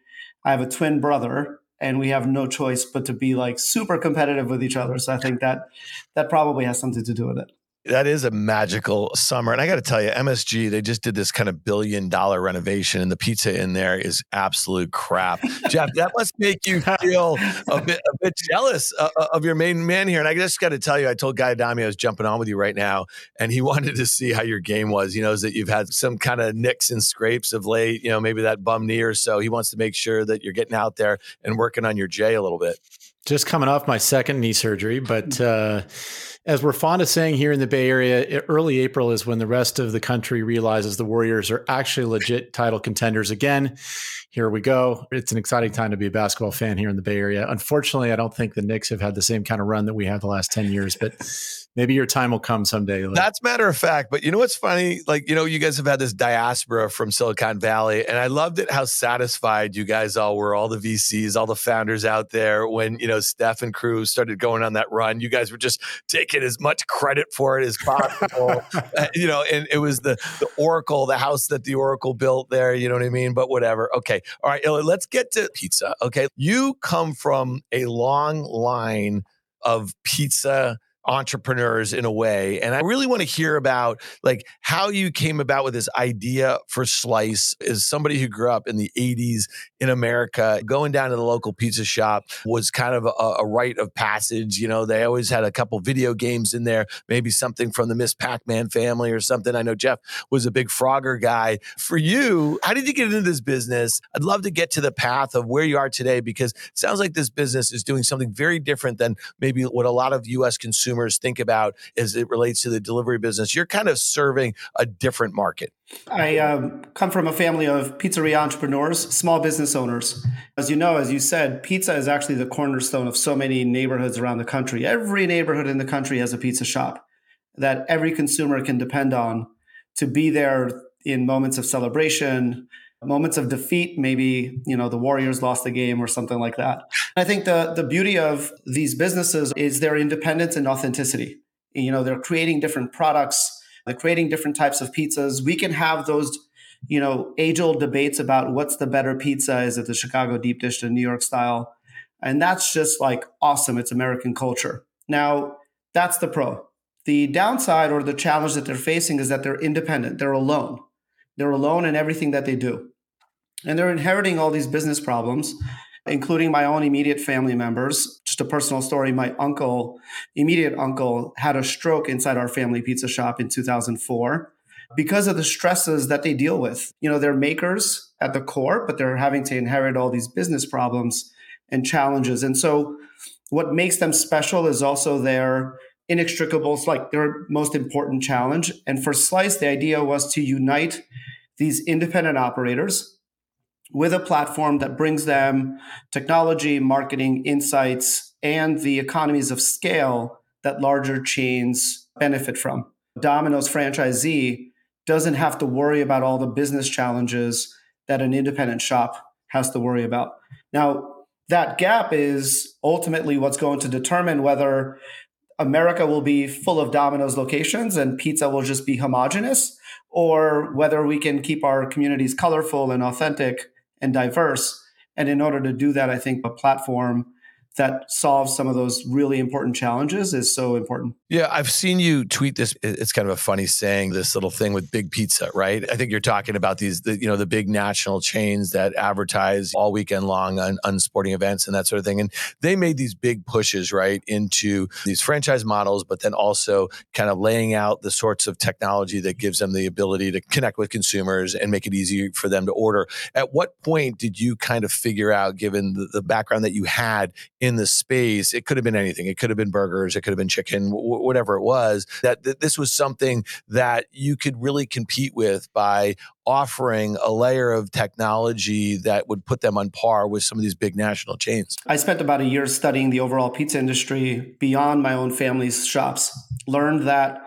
I have a twin brother and we have no choice but to be like super competitive with each other. So I think that that probably has something to do with it. That is a magical summer. And I got to tell you, MSG, they just did this kind of billion dollar renovation, and the pizza in there is absolute crap. Jeff, that must make you *laughs* feel a bit, a bit jealous uh, uh of your main man here. And I just got to tell you, I told Guy Adami I was jumping on with you right now, and he *laughs* wanted to see how your game was. He knows that you've had some kind of nicks and scrapes of late, you know, maybe that bum knee or so. He wants to make sure that you're getting out there and working on your J a little bit. Just coming off my second knee surgery, but. Uh, as we're fond of saying here in the Bay Area, early April is when the rest of the country realizes the Warriors are actually legit title contenders again. Here we go. It's an exciting time to be a basketball fan here in the Bay Area. Unfortunately, I don't think the Knicks have had the same kind of run that we have the last 10 years, but maybe your time will come someday. Like. That's matter of fact. But you know what's funny? Like, you know, you guys have had this diaspora from Silicon Valley, and I loved it how satisfied you guys all were, all the VCs, all the founders out there when, you know, Steph and crew started going on that run. You guys were just taking as much credit for it as possible. *laughs* uh, you know, and it was the the Oracle, the house that the Oracle built there, you know what I mean? But whatever. Okay. All right, let's get to pizza. Okay. You come from a long line of pizza entrepreneurs in a way. And I really want to hear about like how you came about with this idea for Slice as somebody who grew up in the 80s in America, going down to the local pizza shop was kind of a, a rite of passage. You know, they always had a couple video games in there, maybe something from the Miss Pac-Man family or something. I know Jeff was a big Frogger guy. For you, how did you get into this business? I'd love to get to the path of where you are today because it sounds like this business is doing something very different than maybe what a lot of US consumers consumers think about as it relates to the delivery business. You're kind of serving a different market. I um, come from a family of pizzeria entrepreneurs, small business owners. As you know, as you said, pizza is actually the cornerstone of so many neighborhoods around the country. Every neighborhood in the country has a pizza shop that every consumer can depend on to be there in moments of celebration, moments of defeat maybe you know the warriors lost the game or something like that. I think the the beauty of these businesses is their independence and authenticity. You know they're creating different products they're creating different types of pizzas. We can have those you know age old debates about what's the better pizza? Is it the chicago deep dish the new york style? And that's just like awesome. It's american culture. Now that's the pro. The downside or the challenge that they're facing is that they're independent. They're alone they're alone in everything that they do. And they're inheriting all these business problems, including my own immediate family members. Just a personal story my uncle, immediate uncle, had a stroke inside our family pizza shop in 2004 because of the stresses that they deal with. You know, they're makers at the core, but they're having to inherit all these business problems and challenges. And so, what makes them special is also their inextricables, like their most important challenge. And for Slice, the idea was to unite these independent operators with a platform that brings them technology, marketing, insights, and the economies of scale that larger chains benefit from. Domino's franchisee doesn't have to worry about all the business challenges that an independent shop has to worry about. Now, that gap is ultimately what's going to determine whether America will be full of Domino's locations and pizza will just be homogenous, or whether we can keep our communities colorful and authentic and diverse. And in order to do that, I think a platform that solves some of those really important challenges is so important. Yeah, I've seen you tweet this. It's kind of a funny saying, this little thing with big pizza, right? I think you're talking about these, the, you know, the big national chains that advertise all weekend long on, sporting events and that sort of thing. And they made these big pushes, right, into these franchise models, but then also kind of laying out the sorts of technology that gives them the ability to connect with consumers and make it easy for them to order. At what point did you kind of figure out, given the, the background that you had in the space, it could have been anything. It could have been burgers, it could have been chicken, w- whatever it was, that, that this was something that you could really compete with by offering a layer of technology that would put them on par with some of these big national chains. I spent about a year studying the overall pizza industry beyond my own family's shops. Learned that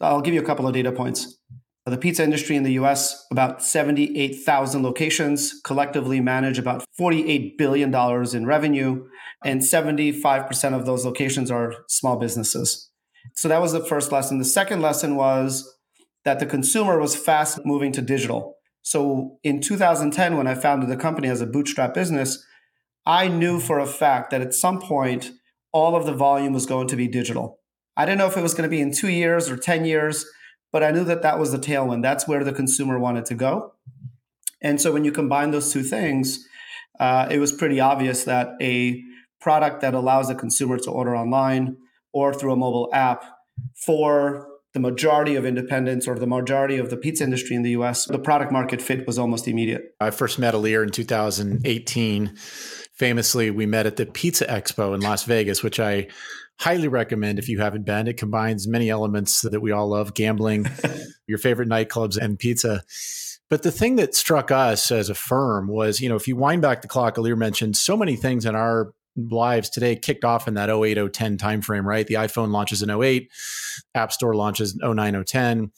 I'll give you a couple of data points. The pizza industry in the US, about 78,000 locations, collectively manage about $48 billion in revenue, and 75% of those locations are small businesses. So that was the first lesson. The second lesson was that the consumer was fast moving to digital. So in 2010, when I founded the company as a bootstrap business, I knew for a fact that at some point, all of the volume was going to be digital. I didn't know if it was going to be in two years or 10 years but I knew that that was the tailwind. That's where the consumer wanted to go. And so when you combine those two things, uh, it was pretty obvious that a product that allows a consumer to order online or through a mobile app for the majority of independents or the majority of the pizza industry in the US, the product market fit was almost immediate. I first met Ilir in 2018. Famously, we met at the Pizza Expo in Las Vegas, which I highly recommend if you haven't been. It combines many elements that we all love gambling, *laughs* your favorite nightclubs, and pizza. But the thing that struck us as a firm was, you know, if you wind back the clock, Ilir mentioned so many things in our lives today kicked off in that 08 010 timeframe, right? The iPhone launches in 08, App Store launches in 09 010.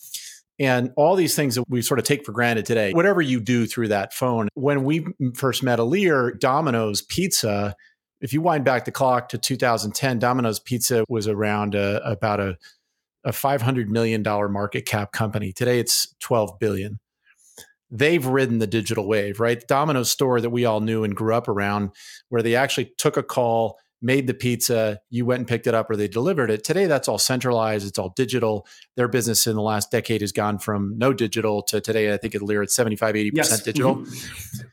And all these things that we sort of take for granted today, whatever you do through that phone. When we first met Ilir, Domino's Pizza, if you wind back the clock to 2010, Domino's Pizza was around a, about a, a $500 million market cap company. Today it's 12 billion they've ridden the digital wave, right? The Domino's store that we all knew and grew up around, where they actually took a call, made the pizza, you went and picked it up, or they delivered it. Today, that's all centralized, it's all digital. Their business in the last decade has gone from no digital to today, I think at Lear, it's 75, 80% yes. digital. Mm-hmm.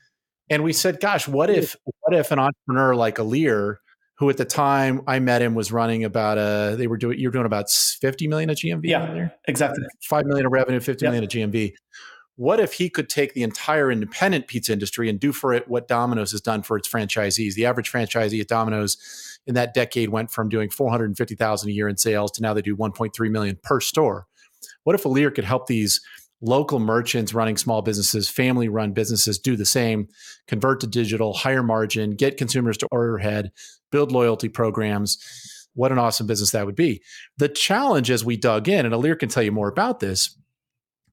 And we said, gosh, what if what if an entrepreneur like a Ilir, who at the time I met him was running about a they were doing you're doing about 50 million of GMV. Yeah, exactly. Five million of revenue, 50 yep. million of GMV what if he could take the entire independent pizza industry and do for it what Domino's has done for its franchisees? The average franchisee at Domino's in that decade went from doing 450,000 a year in sales to now they do 1.3 million per store. What if Ilir could help these local merchants running small businesses, family run businesses do the same, convert to digital, higher margin, get consumers to order ahead, build loyalty programs? What an awesome business that would be. The challenge as we dug in, and Ilir can tell you more about this,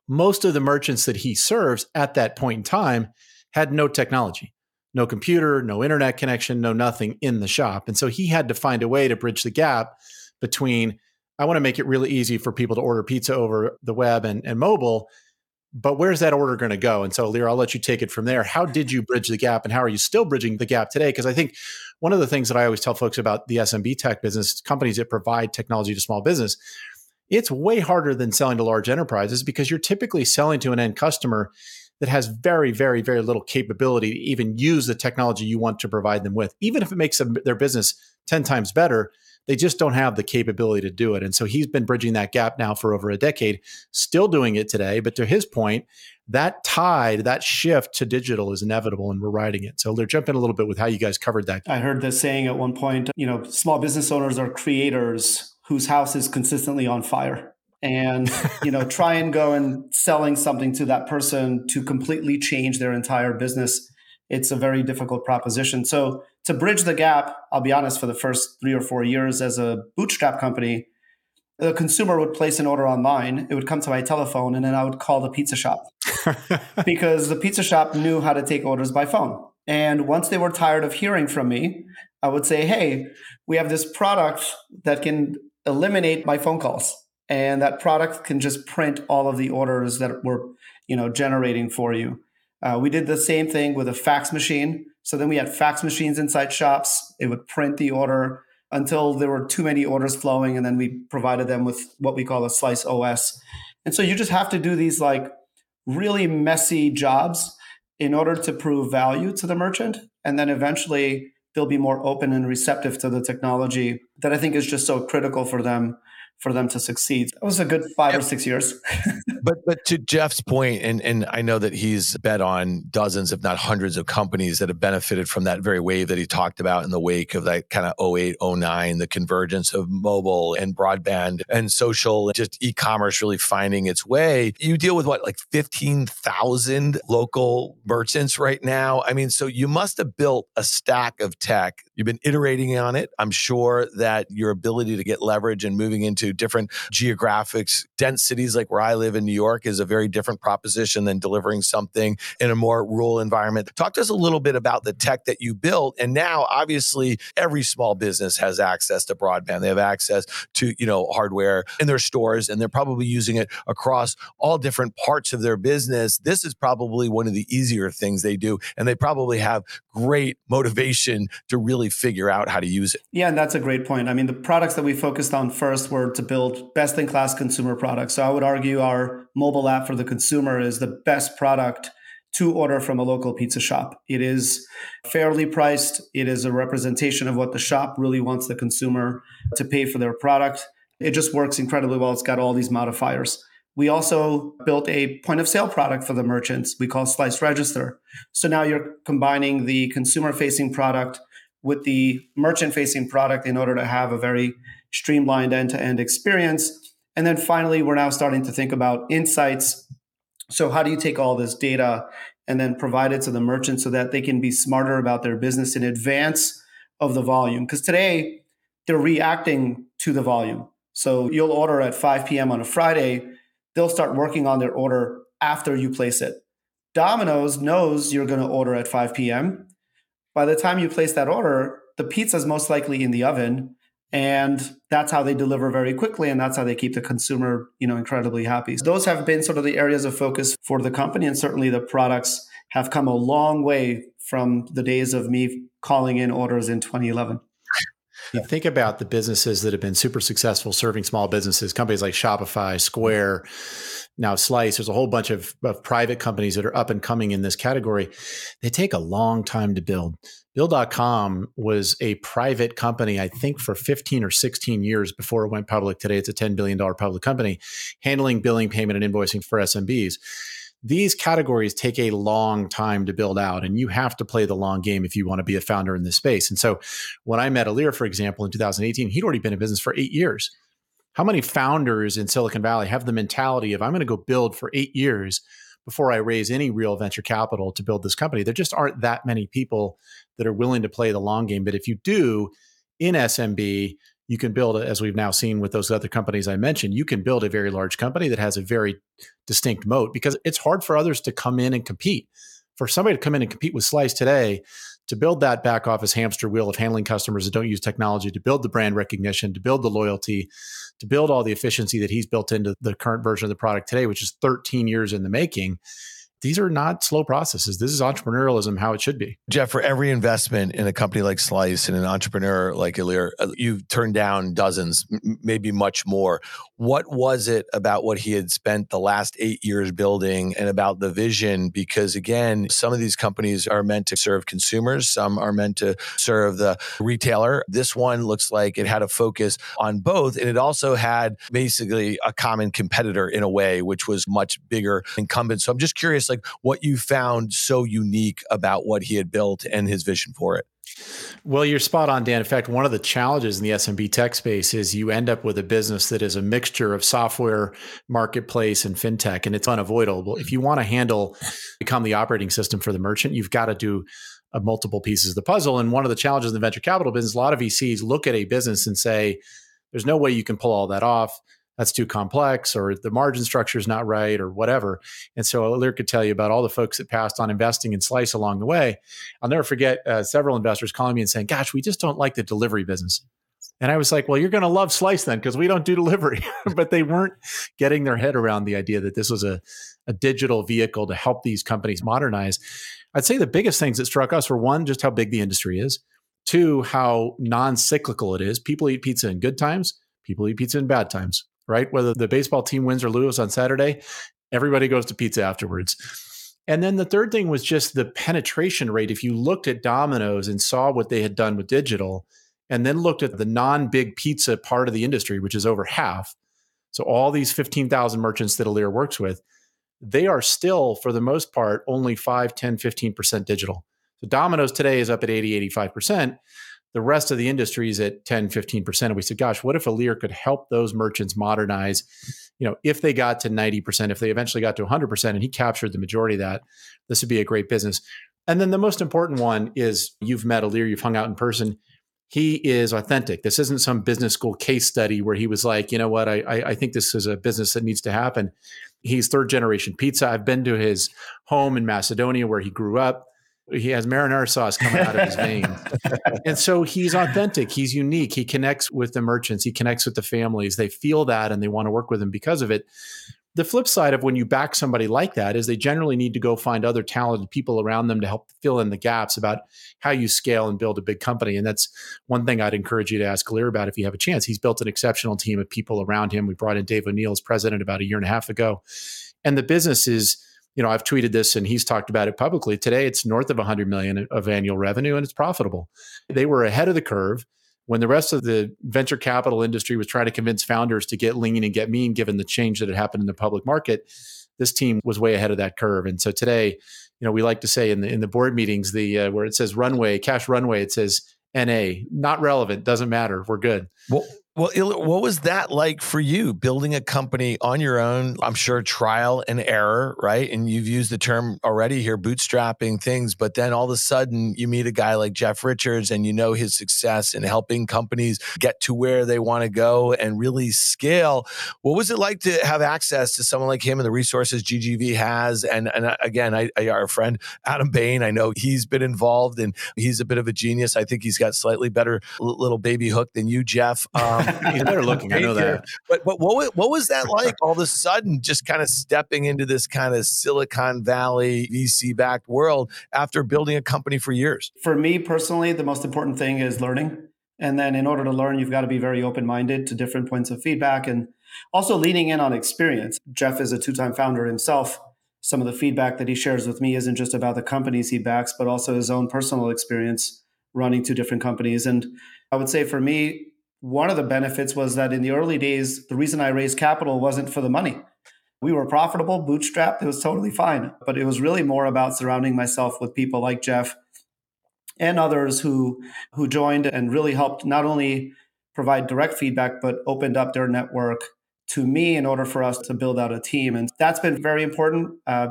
most of the merchants that he serves at that point in time had no technology, no computer, no internet connection, no nothing in the shop. And so he had to find a way to bridge the gap between I want to make it really easy for people to order pizza over the web and, and mobile, but where's that order going to go? And so, Ilir, I'll let you take it from there. How did you bridge the gap and how are you still bridging the gap today? Because I think one of the things that I always tell folks about the SMB tech business, companies that provide technology to small business, it's way harder than selling to large enterprises because you're typically selling to an end customer that has very, very, very little capability to even use the technology you want to provide them with. Even if it makes their business 10 times better, they just don't have the capability to do it. And so he's been bridging that gap now for over a decade, still doing it today. But to his point, that tide, that shift to digital is inevitable and we're riding it. So they're jumping a little bit with how you guys covered that. I heard this saying at one point, you know, small business owners are creators whose house is consistently on fire and *laughs* you know try and go and selling something to that person to completely change their entire business. It's a very difficult proposition. So to bridge the gap i'll be honest for the first three or four years as a bootstrap company the consumer would place an order online it would come to my telephone and then i would call the pizza shop *laughs* because the pizza shop knew how to take orders by phone. And once they were tired of hearing from me i would say hey we have this product that can eliminate my phone calls. And that product can just print all of the orders that we're you know generating for you. Uh, we did the same thing with a fax machine. So then we had fax machines inside shops. It would print the order until there were too many orders flowing and then we provided them with what we call a slice os and so you just have to do these like really messy jobs in order to prove value to the merchant. And then eventually they'll be more open and receptive to the technology that I think is just so critical for them for them to succeed. It was a good five yep. or six years. *laughs* but but to Jeff's point, and and I know that he's bet on dozens, if not hundreds, of companies that have benefited from that very wave that he talked about in the wake of that kind of 08, 09, the convergence of mobile and broadband and social, just e-commerce really finding its way. You deal with what, like 15,000 local merchants right now? I mean, so you must have built a stack of tech. You've been iterating on it. I'm sure that your ability to get leverage and moving into different geographics. Dense cities like where I live in New York is a very different proposition than delivering something in a more rural environment. Talk to us a little bit about the tech that you built. And now, obviously, every small business has access to broadband. They have access to, you know, hardware in their stores, and they're probably using it across all different parts of their business. This is probably one of the easier things they do. And they probably have great motivation to really figure out how to use it. Yeah, and that's a great point. I mean, the products that we focused on first were to build best in class consumer products. So I would argue our mobile app for the consumer is the best product to order from a local pizza shop. It is fairly priced, it is a representation of what the shop really wants the consumer to pay for their product. It just works incredibly well. It's got all these modifiers. We also built a point of sale product for the merchants we call Slice Register. So now you're combining the consumer facing product with the merchant facing product in order to have a very streamlined end to end experience. And then finally, we're now starting to think about insights. So, how do you take all this data and then provide it to the merchant so that they can be smarter about their business in advance of the volume. Because today they're reacting to the volume. So you'll order at 5 p.m. on a Friday, they'll start working on their order after you place it. Domino's knows you're going to order at 5 p.m. By the time you place that order, the pizza is most likely in the oven and that's how they deliver very quickly and that's how they keep the consumer you know incredibly happy. So those have been sort of the areas of focus for the company and certainly the products have come a long way from the days of me calling in orders in 2011 yeah. Think about the businesses that have been super successful serving small businesses, companies like Shopify, Square, now Slice. There's a whole bunch of, of private companies that are up and coming in this category. They take a long time to build. Bill.com was a private company, I think, for 15 or 16 years before it went public. Today, it's a $10 billion public company handling billing, payment, and invoicing for SMBs these categories take a long time to build out and you have to play the long game if you want to be a founder in this space. And so when i met Ilir for example in 2018 he'd already been in business for eight years. How many founders in silicon valley have the mentality of i'm going to go build for eight years before i raise any real venture capital to build this company? There just aren't that many people that are willing to play the long game. But if you do in smb you can build, as we've now seen with those other companies I mentioned, you can build a very large company that has a very distinct moat because it's hard for others to come in and compete. For somebody to come in and compete with Slice today, to build that back office hamster wheel of handling customers that don't use technology, to build the brand recognition, to build the loyalty, to build all the efficiency that he's built into the current version of the product today, which is 13 years in the making these are not slow processes. This is entrepreneurialism how it should be. Jeff, for every investment in a company like Slice and an entrepreneur like Ilir, uh, you've turned down dozens, maybe much more. What was it about what he had spent the last eight years building and about the vision? Because again, some of these companies are meant to serve consumers, some are meant to serve the retailer. This one looks like it had a focus on both. And it also had basically a common competitor in a way, which was much bigger incumbent. So I'm just curious like what you found so unique about what he had built and his vision for it. Well, you're spot on, Dan. In fact, one of the challenges in the SMB tech space is you end up with a business that is a mixture of software, marketplace, and fintech, and it's unavoidable. If you want to handle, become the operating system for the merchant, you've got to do uh, multiple pieces of the puzzle. And one of the challenges in the venture capital business, a lot of VCs look at a business and say, there's no way you can pull all that off that's too complex or the margin structure is not right or whatever. And so Ilir could tell you about all the folks that passed on investing in Slice along the way. I'll never forget uh, several investors calling me and saying, gosh, we just don't like the delivery business. And I was like, well, you're going to love Slice then because we don't do delivery. *laughs* but they weren't getting their head around the idea that this was a, a digital vehicle to help these companies modernize. I'd say the biggest things that struck us were one, just how big the industry is, two, how non cyclical it is. People eat pizza in good times, people eat pizza in bad times right? Whether the baseball team wins or loses on Saturday, everybody goes to pizza afterwards. And then the third thing was just the penetration rate. If you looked at Domino's and saw what they had done with digital, and then looked at the non big pizza part of the industry, which is over half. So all these 15,000 merchants that Ilir works with, they are still, for the most part, only 5, 10, 15% digital. So Domino's today is up at 80, 85% the rest of the industry is at 10 15% and we said gosh what if Ilir could help those merchants modernize you know if they got to 90% if they eventually got to 100% and he captured the majority of that this would be a great business. And then the most important one is you've met Ilir you've hung out in person. He is authentic. This isn't some business school case study where he was like you know what? I i think this is a business that needs to happen. He's third generation pizza. I've been to his home in macedonia where he grew up he has marinara sauce coming out of his veins. *laughs* and so he's authentic. He's unique. He connects with the merchants. He connects with the families. They feel that and they want to work with him because of it. The flip side of when you back somebody like that is they generally need to go find other talented people around them to help fill in the gaps about how you scale and build a big company. And that's one thing I'd encourage you to ask Ilir about if you have a chance. He's built an exceptional team of people around him. We brought in Dave O'Neill as president about a year and a half ago. And the business is you know, I've tweeted this and he's talked about it publicly. Today it's north of 100 million of annual revenue and it's profitable. They were ahead of the curve when the rest of the venture capital industry was trying to convince founders to get lean and get mean given the change that had happened in the public market. This team was way ahead of that curve. And so today, you know, we like to say in the in the board meetings the uh, where it says runway, cash runway, it says NA, not relevant, doesn't matter. We're good. Well, Well, what was that like for you building a company on your own? I'm sure trial and error, right? And you've used the term already here, bootstrapping things, but then all of a sudden you meet a guy like Jeff Richards and you know his success in helping companies get to where they want to go and really scale. What was it like to have access to someone like him and the resources GGV has? And, and uh, again, I, I, our friend Adam Bain, I know he's been involved and he's a bit of a genius. I think he's got slightly better little baby hook than you, Jeff. Um, *laughs* He's better looking. I know that. But but what what was that like? All of a sudden, just kind of stepping into this kind of Silicon Valley VC backed world after building a company for years. For me personally, the most important thing is learning. And then in order to learn, you've got to be very open minded to different points of feedback and also leaning in on experience. Jeff is a two time founder himself. Some of the feedback that he shares with me isn't just about the companies he backs, but also his own personal experience running two different companies. And I would say for me, one of the benefits was that in the early days, the reason I raised capital wasn't for the money. We were profitable, bootstrapped, it was totally fine. But it was really more about surrounding myself with people like Jeff and others who who joined and really helped not only provide direct feedback, but opened up their network to me in order for us to build out a team. And that's been very important. Uh,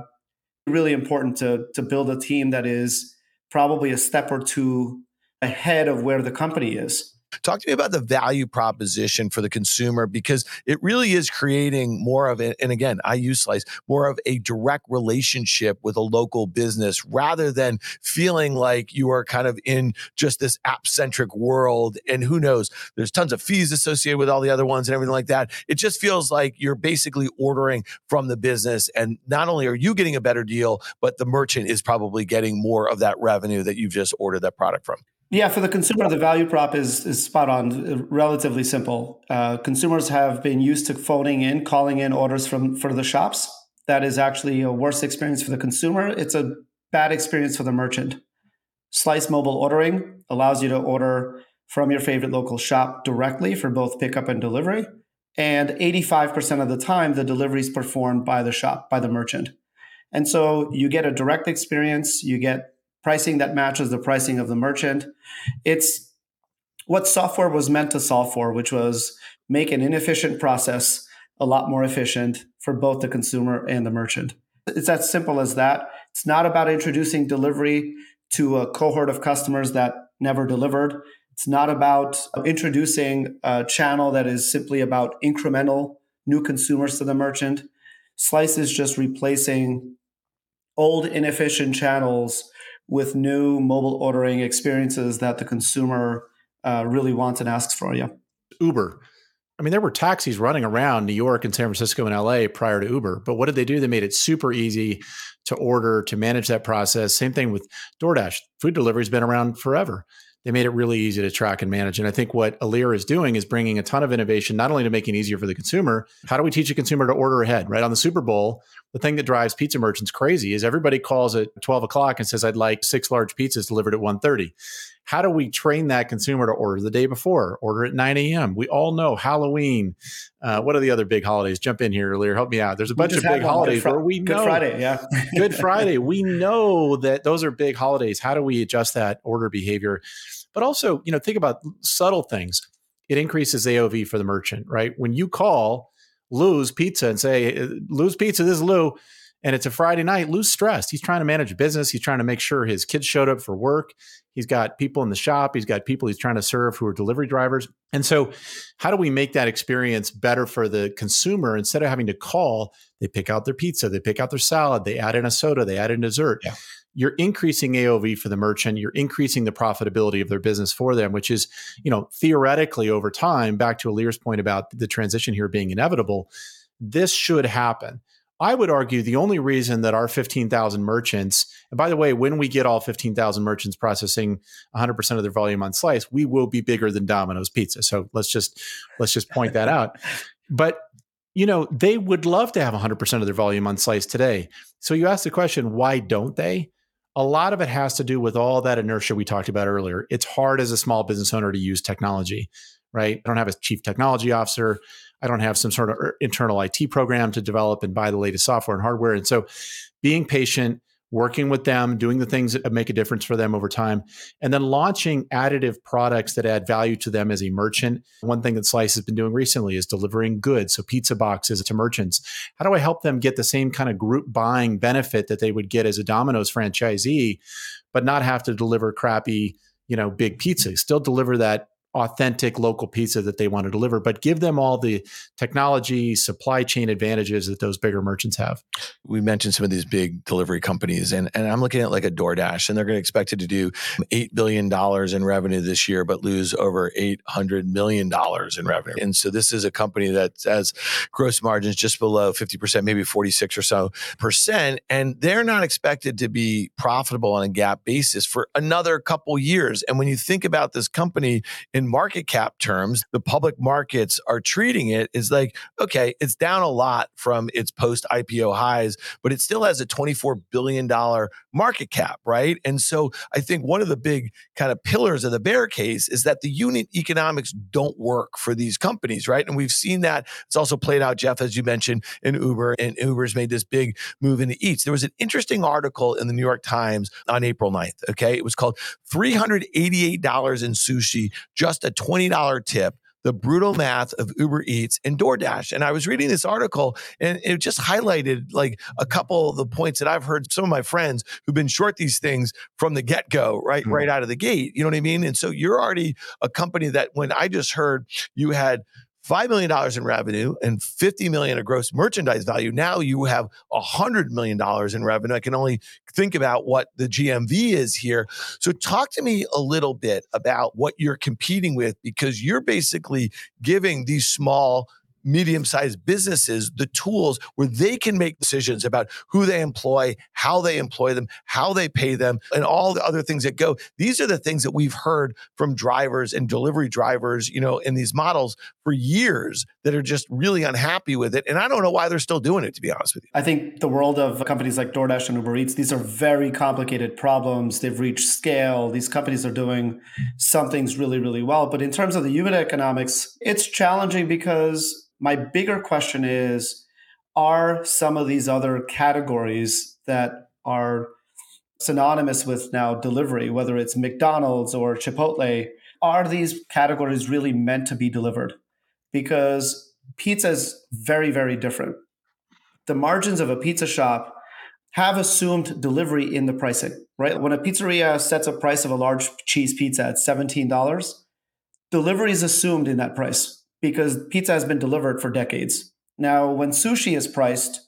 really important to to build a team that is probably a step or two ahead of where the company is. Talk to me about the value proposition for the consumer because it really is creating more of it. And again, I use Slice more of a direct relationship with a local business rather than feeling like you are kind of in just this app centric world. And who knows, there's tons of fees associated with all the other ones and everything like that. It just feels like you're basically ordering from the business. And not only are you getting a better deal, but the merchant is probably getting more of that revenue that you've just ordered that product from. Yeah, for the consumer, the value prop is, is spot on, relatively simple. Uh, consumers have been used to phoning in, calling in orders from for the shops. That is actually a worse experience for the consumer. It's a bad experience for the merchant. Slice mobile ordering allows you to order from your favorite local shop directly for both pickup and delivery. And 85% of the time, the delivery is performed by the shop, by the merchant. And so you get a direct experience, you get pricing that matches the pricing of the merchant. It's what software was meant to solve for, which was make an inefficient process a lot more efficient for both the consumer and the merchant. It's as simple as that. It's not about introducing delivery to a cohort of customers that never delivered. It's not about introducing a channel that is simply about incremental new consumers to the merchant. Slice is just replacing old inefficient channels with new mobile ordering experiences that the consumer uh, really wants and asks for Yeah. Uber. I mean, there were taxis running around New York and San Francisco and LA prior to Uber, but what did they do? They made it super easy to order, to manage that process. Same thing with DoorDash. Food delivery has been around forever. They made it really easy to track and manage. And I think what Ilir is doing is bringing a ton of innovation, not only to make it easier for the consumer, how do we teach a consumer to order ahead, right? On the Super Bowl, the thing that drives pizza merchants crazy is everybody calls at 12 o'clock and says, I'd like six large pizzas delivered at 1.30. How do we train that consumer to order the day before, order at 9 a.m.? We all know Halloween. Uh, what are the other big holidays? Jump in here Ilir. Help me out. There's a bunch of big holidays Fr- where we know. Good Friday, yeah. Good Friday. We know that those are big holidays. How do we adjust that order behavior? But also, you know, think about subtle things. It increases AOV for the merchant, right? When you call, Lou's Pizza and say, uh, Lou's Pizza, this is Lou. And it's a Friday night. Lou's stressed. He's trying to manage a business. He's trying to make sure his kids showed up for work. He's got people in the shop. He's got people he's trying to serve who are delivery drivers. And so, how do we make that experience better for the consumer? Instead of having to call, they pick out their pizza, they pick out their salad, they add in a soda, they add in dessert. Yeah you're increasing AOV for the merchant, you're increasing the profitability of their business for them, which is, you know, theoretically over time, back to Ilir's point about the transition here being inevitable, this should happen. I would argue the only reason that our 15,000 merchants, and by the way, when we get all 15,000 merchants processing 100% of their volume on Slice, we will be bigger than Domino's Pizza. So let's just let's just point that out. *laughs* But you know, they would love to have 100% of their volume on Slice today. So you ask the question, why don't they? A lot of it has to do with all that inertia we talked about earlier. It's hard as a small business owner to use technology, right? I don't have a chief technology officer. I don't have some sort of er, internal IT program to develop and buy the latest software and hardware. And so being patient, working with them, doing the things that make a difference for them over time, and then launching additive products that add value to them as a merchant. One thing that Slice has been doing recently is delivering goods, so pizza boxes to merchants. How do I help them get the same kind of group buying benefit that they would get as a Domino's franchisee, but not have to deliver crappy, you know, big pizza? Still deliver that authentic local pizza that they want to deliver, but give them all the technology, supply chain advantages that those bigger merchants have. We mentioned some of these big delivery companies, and, and I'm looking at like a DoorDash, and they're going to expect it to do $8 billion in revenue this year, but lose over $800 million in revenue. And so this is a company that has gross margins just below 50%, maybe 46 or so percent, and they're not expected to be profitable on a GAAP basis for another couple years. And when you think about this company, in market cap terms, the public markets are treating it is like, okay, it's down a lot from its post IPO highs, but it still has a $24 billion market cap, right? And so I think one of the big kind of pillars of the bear case is that the unit economics don't work for these companies, right? And we've seen that. It's also played out, Jeff, as you mentioned, in Uber, and Uber's made this big move into Eats. There was an interesting article in the New York Times on April 9th, okay? It was called $388 in sushi, just just a $20 tip the brutal math of Uber Eats and DoorDash. And I was reading this article and it just highlighted like a couple of the points that I've heard some of my friends who've been short these things from the get go, right, mm-hmm. right out of the gate. You know what I mean? And so you're already a company that when I just heard you had $5 million in revenue and 50 million of gross merchandise value. Now you have $100 million in revenue. I can only think about what the GMV is here. So talk to me a little bit about what you're competing with because you're basically giving these small medium sized businesses the tools where they can make decisions about who they employ, how they employ them, how they pay them, and all the other things that go. These are the things that we've heard from drivers and delivery drivers, you know, in these models for years that are just really unhappy with it. And I don't know why they're still doing it, to be honest with you. I think the world of companies like DoorDash and Uber Eats, these are very complicated problems. They've reached scale. These companies are doing some things really, really well. But in terms of the unit economics, it's challenging because my bigger question is are some of these other categories that are synonymous with now delivery, whether it's McDonald's or Chipotle, are these categories really meant to be delivered? Because pizza is very, very different. The margins of a pizza shop have assumed delivery in the pricing, right? When a pizzeria sets a price of a large cheese pizza at $17, delivery is assumed in that price because pizza has been delivered for decades. Now, when sushi is priced,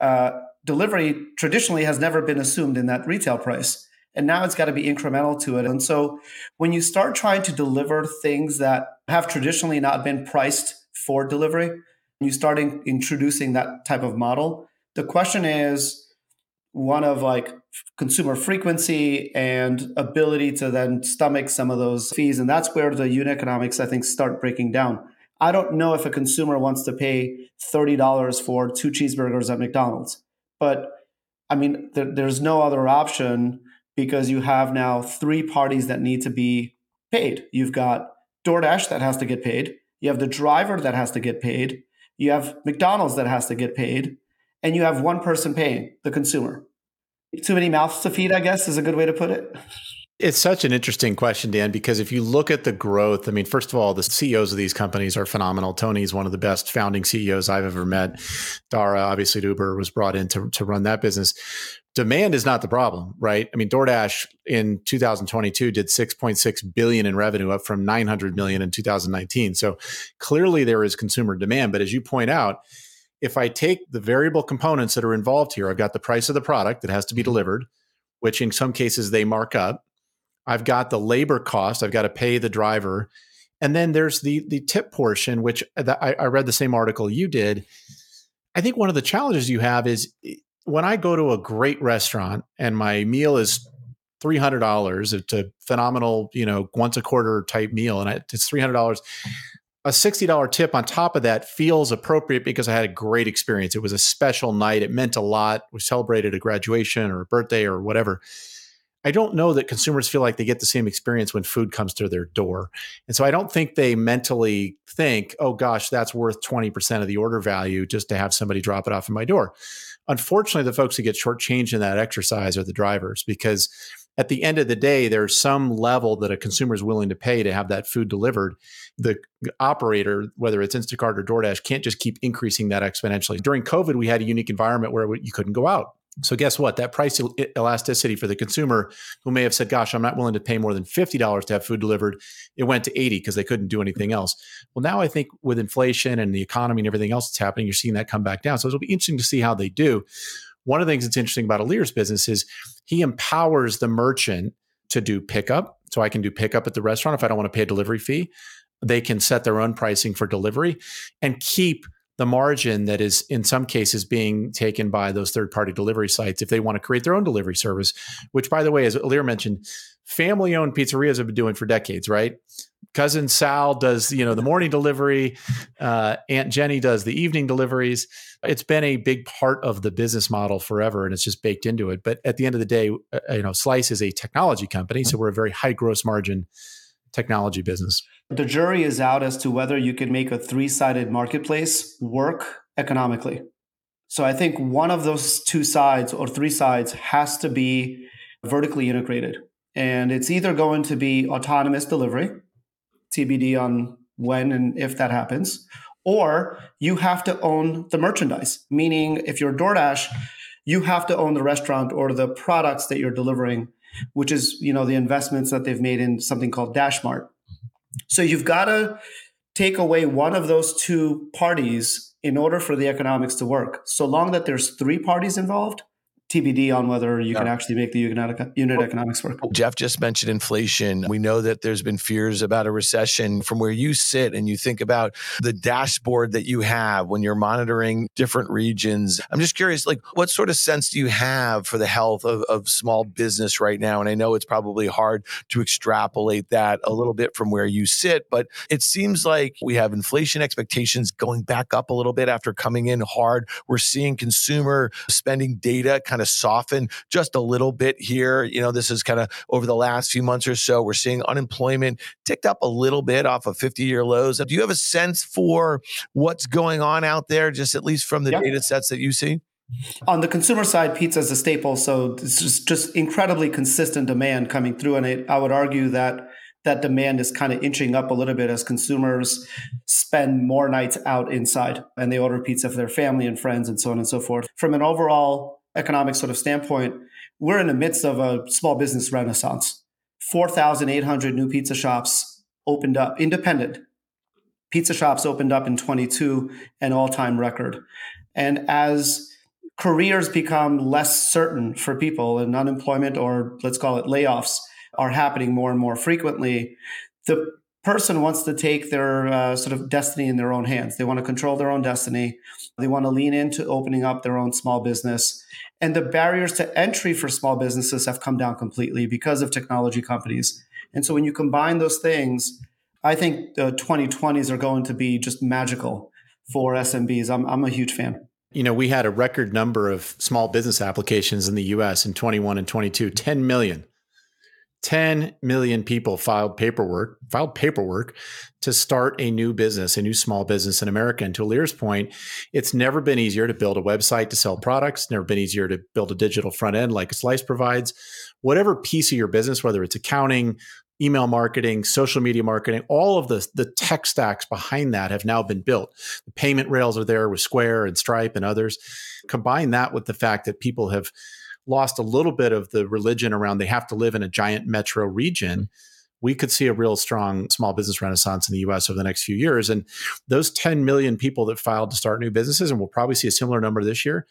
uh, delivery traditionally has never been assumed in that retail price. And now it's got to be incremental to it. And so when you start trying to deliver things that have traditionally not been priced for delivery, you start in, introducing that type of model, the question is one of like consumer frequency and ability to then stomach some of those fees. And that's where the unit economics, I think, start breaking down. I don't know if a consumer wants to pay $30 for two cheeseburgers at McDonald's. But I mean, there, there's no other option because you have now three parties that need to be paid. You've got DoorDash that has to get paid, you have the driver that has to get paid, you have McDonald's that has to get paid, and you have one person paying, the consumer. Too many mouths to feed, I guess, is a good way to put it. *laughs* It's such an interesting question, Dan, because if you look at the growth, I mean, first of all, the CEOs of these companies are phenomenal. Tony's one of the best founding CEOs I've ever met. Dara, obviously, Uber was brought in to, to run that business. Demand is not the problem, right? I mean, DoorDash in 2022 did 6.6 billion in revenue, up from 900 million in 2019. So clearly there is consumer demand. But as you point out, if I take the variable components that are involved here, I've got the price of the product that has to be mm-hmm. delivered, which in some cases they mark up I've got the labor cost. I've got to pay the driver. And then there's the the tip portion, which I, I read the same article you did. I think one of the challenges you have is eh, when I go to a great restaurant and my meal is three hundred dollars. It's a phenomenal, you know, once a quarter type meal, and it's three hundred dollars. A sixty dollar tip on top of that feels appropriate because I had a great experience. It was a special night. It meant a lot. We celebrated a graduation or a birthday or whatever. I don't know that consumers feel like they get the same experience when food comes to their door. And so I don't think they mentally think, oh gosh, that's worth 20% of the order value just to have somebody drop it off in my door. Unfortunately, the folks who get shortchanged in that exercise are the drivers because at the end of the day, there's some level that a consumer is willing to pay to have that food delivered. The operator, whether it's Instacart or DoorDash, can't just keep increasing that exponentially. During COVID, we had a unique environment where you couldn't go out. So guess what? That price elasticity for the consumer who may have said, "Gosh, I'm not willing to pay more than fifty dollars to have food delivered," it went to eighty because they couldn't do mm-hmm. anything else. Well, now I think with inflation and the economy and everything else that's happening, you're seeing that come back down. So it'll be interesting to see how they do. One of the things that's interesting about Ilir's business is he empowers the merchant to do pickup. So I can do pickup at the restaurant if I don't want to pay a delivery fee. They can set their own pricing for delivery and keep the margin that is in some cases being taken by those third party delivery sites if they want to create their own delivery service, which by the way, as Ilir mentioned, family owned pizzerias have been doing for decades, right? Cousin Sal does, you know, the morning delivery. Uh, Aunt Jenny does the evening deliveries. It's been a big part of the business model forever, and it's just baked into it. But at the end of the day, uh, you know, Slice is a technology company, so we're a very high gross margin technology business. The jury is out as to whether you can make a three sided marketplace work economically. So I think one of those two sides or three sides has to be vertically integrated. And it's either going to be autonomous delivery, TBD on when and if that happens, or you have to own the merchandise, meaning if you're DoorDash, you have to own the restaurant or the products that you're delivering which is you know the investments that they've made in something called DashMart. So you've got to take away one of those two parties in order for the economics to work. So long that there's three parties involved, TBD on whether you yeah. can actually make the unit, economics work. Jeff just mentioned inflation. We know that there's been fears about a recession. From where you sit and you think about the dashboard that you have when you're monitoring different regions, I'm just curious, like, what sort of sense do you have for the health of, of small business right now? And I know it's probably hard to extrapolate that a little bit from where you sit, but it seems like we have inflation expectations going back up a little bit after coming in hard. We're seeing consumer spending data kind kind of soften just a little bit here. You know, this is kind of over the last few months or so, we're seeing unemployment ticked up a little bit off of 50 year lows. Do you have a sense for what's going on out there, just at least from the yep. data sets that you see? On the consumer side, pizza is a staple, so it's just, just incredibly consistent demand coming through. And I, I would argue that that demand is kind of inching up a little bit as consumers spend more nights out inside and they order pizza for their family and friends and so on and so forth. From an overall economic sort of standpoint, we're in the midst of a small business renaissance. 4,800 new pizza shops opened up, independent. Pizza shops opened up in 22, an all time record. And as careers become less certain for people and unemployment or let's call it layoffs are happening more and more frequently, the person wants to take their uh, sort of destiny in their own hands. They want to control their own destiny. They want to lean into opening up their own small business. And the barriers to entry for small businesses have come down completely because of technology companies. And so when you combine those things, I think the 2020s are going to be just magical for SMBs. I'm, I'm a huge fan. You know, we had a record number of small business applications in the US in 21 and 22, 10 million. 10 million people filed paperwork, filed paperwork to start a new business, a new small business in America. And to Ilir's point, it's never been easier to build a website to sell products, never been easier to build a digital front end like Slice provides. Whatever piece of your business, whether it's accounting, email marketing, social media marketing, all of the, the tech stacks behind that have now been built. The payment rails are there with Square and Stripe and others. Combine that with the fact that people have lost a little bit of the religion around they have to live in a giant metro region, we could see a real strong small business renaissance in the US over the next few years. And those 10 million people that filed to start new businesses, and we'll probably see a similar number this year,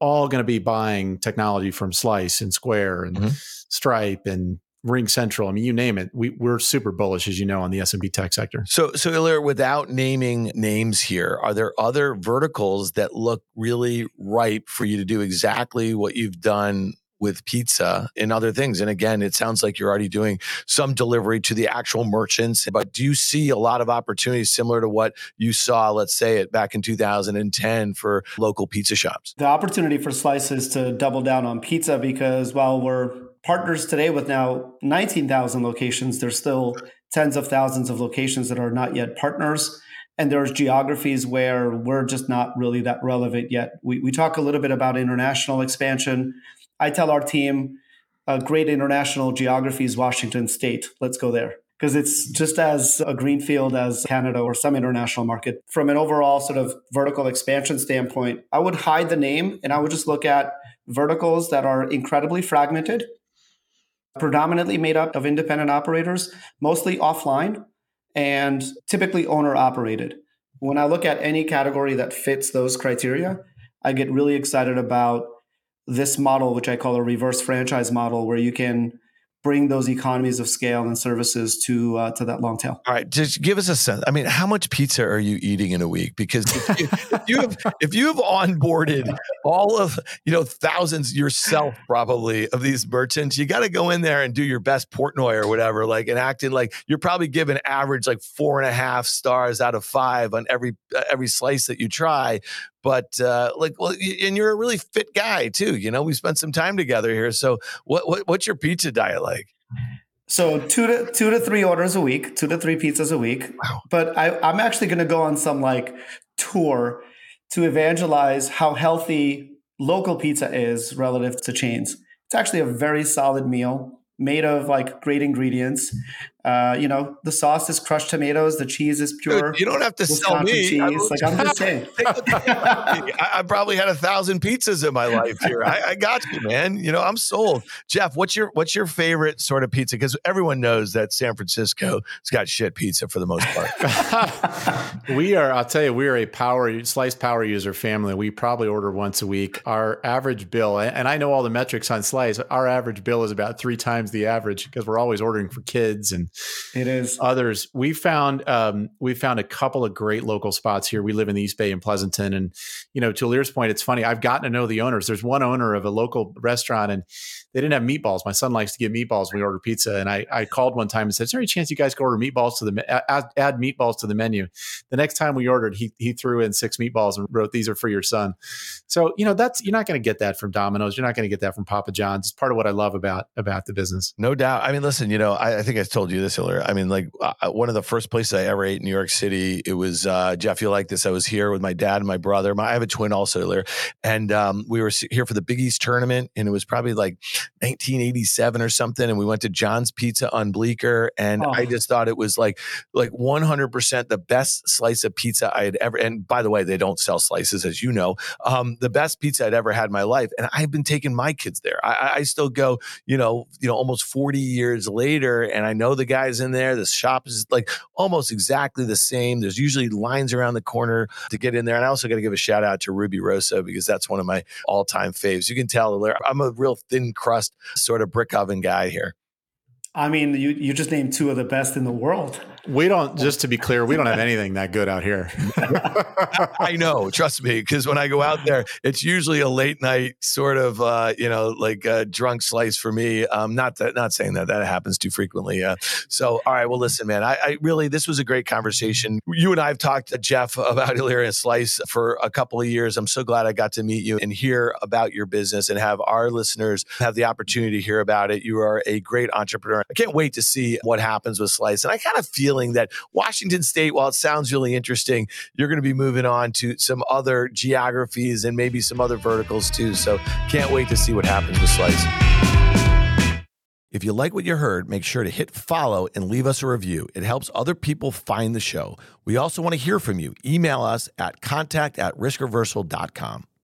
all going to be buying technology from Slice and Square and mm-hmm. Stripe and RingCentral. I mean, you name it. We, we're super bullish, as you know, on the SMB tech sector. So, so Ilir, without naming names here, are there other verticals that look really ripe for you to do exactly what you've done with pizza and other things. And again, it sounds like you're already doing some delivery to the actual merchants, but do you see a lot of opportunities similar to what you saw, let's say it back in 2010 for local pizza shops? The opportunity for Slice is to double down on pizza because while we're partners today with now 19,000 locations. There's still tens of thousands of locations that are not yet partners. and there's geographies where we're just not really that relevant yet. We, we talk a little bit about international expansion. I tell our team a great international geography is Washington State. Let's go there because it's just as a greenfield as Canada or some international market. From an overall sort of vertical expansion standpoint, I would hide the name and I would just look at verticals that are incredibly fragmented, predominantly made up of independent operators, mostly offline and typically owner operated. When I look at any category that fits those criteria, I get really excited about this model, which I call a reverse franchise model, where you can bring those economies of scale and services to uh, to that long tail. All right, just give us a sense. I mean, how much pizza are you eating in a week? Because if you, if you have if you have onboarded all of you know thousands yourself probably of these merchants, you got to go in there and do your best Portnoy or whatever, like and acting like you're probably given average like four and a half stars out of five on every uh, every slice that you try but uh, like well and you're a really fit guy too you know we spent some time together here so what, what what's your pizza diet like so two to two to three orders a week two to three pizzas a week wow. but I, i'm actually going to go on some like tour to evangelize how healthy local pizza is relative to chains it's actually a very solid meal made of like great ingredients. Uh, you know, the sauce is crushed tomatoes. The cheese is pure. Dude, you don't have to sell me. Cheese. like I'm just saying. *laughs* *laughs* I, I, probably had a thousand pizzas in my life here. I, I, got you, man. You know, I'm sold. Jeff, what's your what's your favorite sort of pizza? Because everyone knows that San Francisco has got shit pizza for the most part. *laughs* we are. I'll tell you, we are a power slice power user family. We probably order once a week. Our average bill, and I know all the metrics on slice. Our average bill is about three times the average because we're always ordering for kids and it is others. We found um, we found a couple of great local spots here. We live in the East Bay in Pleasanton, and you know, to Ilir's point, it's funny. I've gotten to know the owners. There's one owner of a local restaurant, and they didn't have meatballs. My son likes to get meatballs when we order pizza, and I, I called one time and said, "Is there any chance you guys could order meatballs to the add, add meatballs to the menu?" The next time we ordered, he he threw in six meatballs and wrote, "These are for your son." So you know, that's you're not going to get that from Domino's. You're not going to get that from Papa John's. It's part of what I love about about the business. No doubt. I mean, listen, you know, I, I think I told you this earlier. I mean, like uh, one of the first places I ever ate in New York City, it was uh, Jeff. You like this? I was here with my dad and my brother. My, I have a twin also earlier, and um, we were here for the Big East tournament, and it was probably like 1987 or something. And we went to John's Pizza on Bleecker, and oh. I just thought it was like like 100 percent the best slice of pizza I had ever. And by the way, they don't sell slices, as you know. Um, the best pizza I'd ever had in my life, and I've been taking my kids there. I, I still go, you know, you know, almost 40 years later, and I know the guys in there. The shop is like almost exactly the same. There's usually lines around the corner to get in there. And I also got to give a shout out to Rubirosa because that's one of my all time faves. You can tell I'm a real thin crust sort of brick oven guy here. I mean, you, you just named two of the best in the world. We don't, just to be clear, we don't have anything that good out here. *laughs* I know, trust me, because when I go out there, it's usually a late night sort of, uh, you know, like a drunk slice for me. Um, not that, not saying that that happens too frequently. Uh, so, all right, well, listen, man, I, I, really, this was a great conversation. You and I have talked to Jeff about *laughs* Illyria Slice for a couple of years. I'm so glad I got to meet you and hear about your business and have our listeners have the opportunity to hear about it. You are a great entrepreneur. I can't wait to see what happens with Slice. And I kind of feel feeling that Washington State, while it sounds really interesting, you're going to be moving on to some other geographies and maybe some other verticals too. So can't wait to see what happens with Slice. If you like what you heard, make sure to hit follow and leave us a review. It helps other people find the show. We also want to hear from you. Email us at contact at riskreversal.com.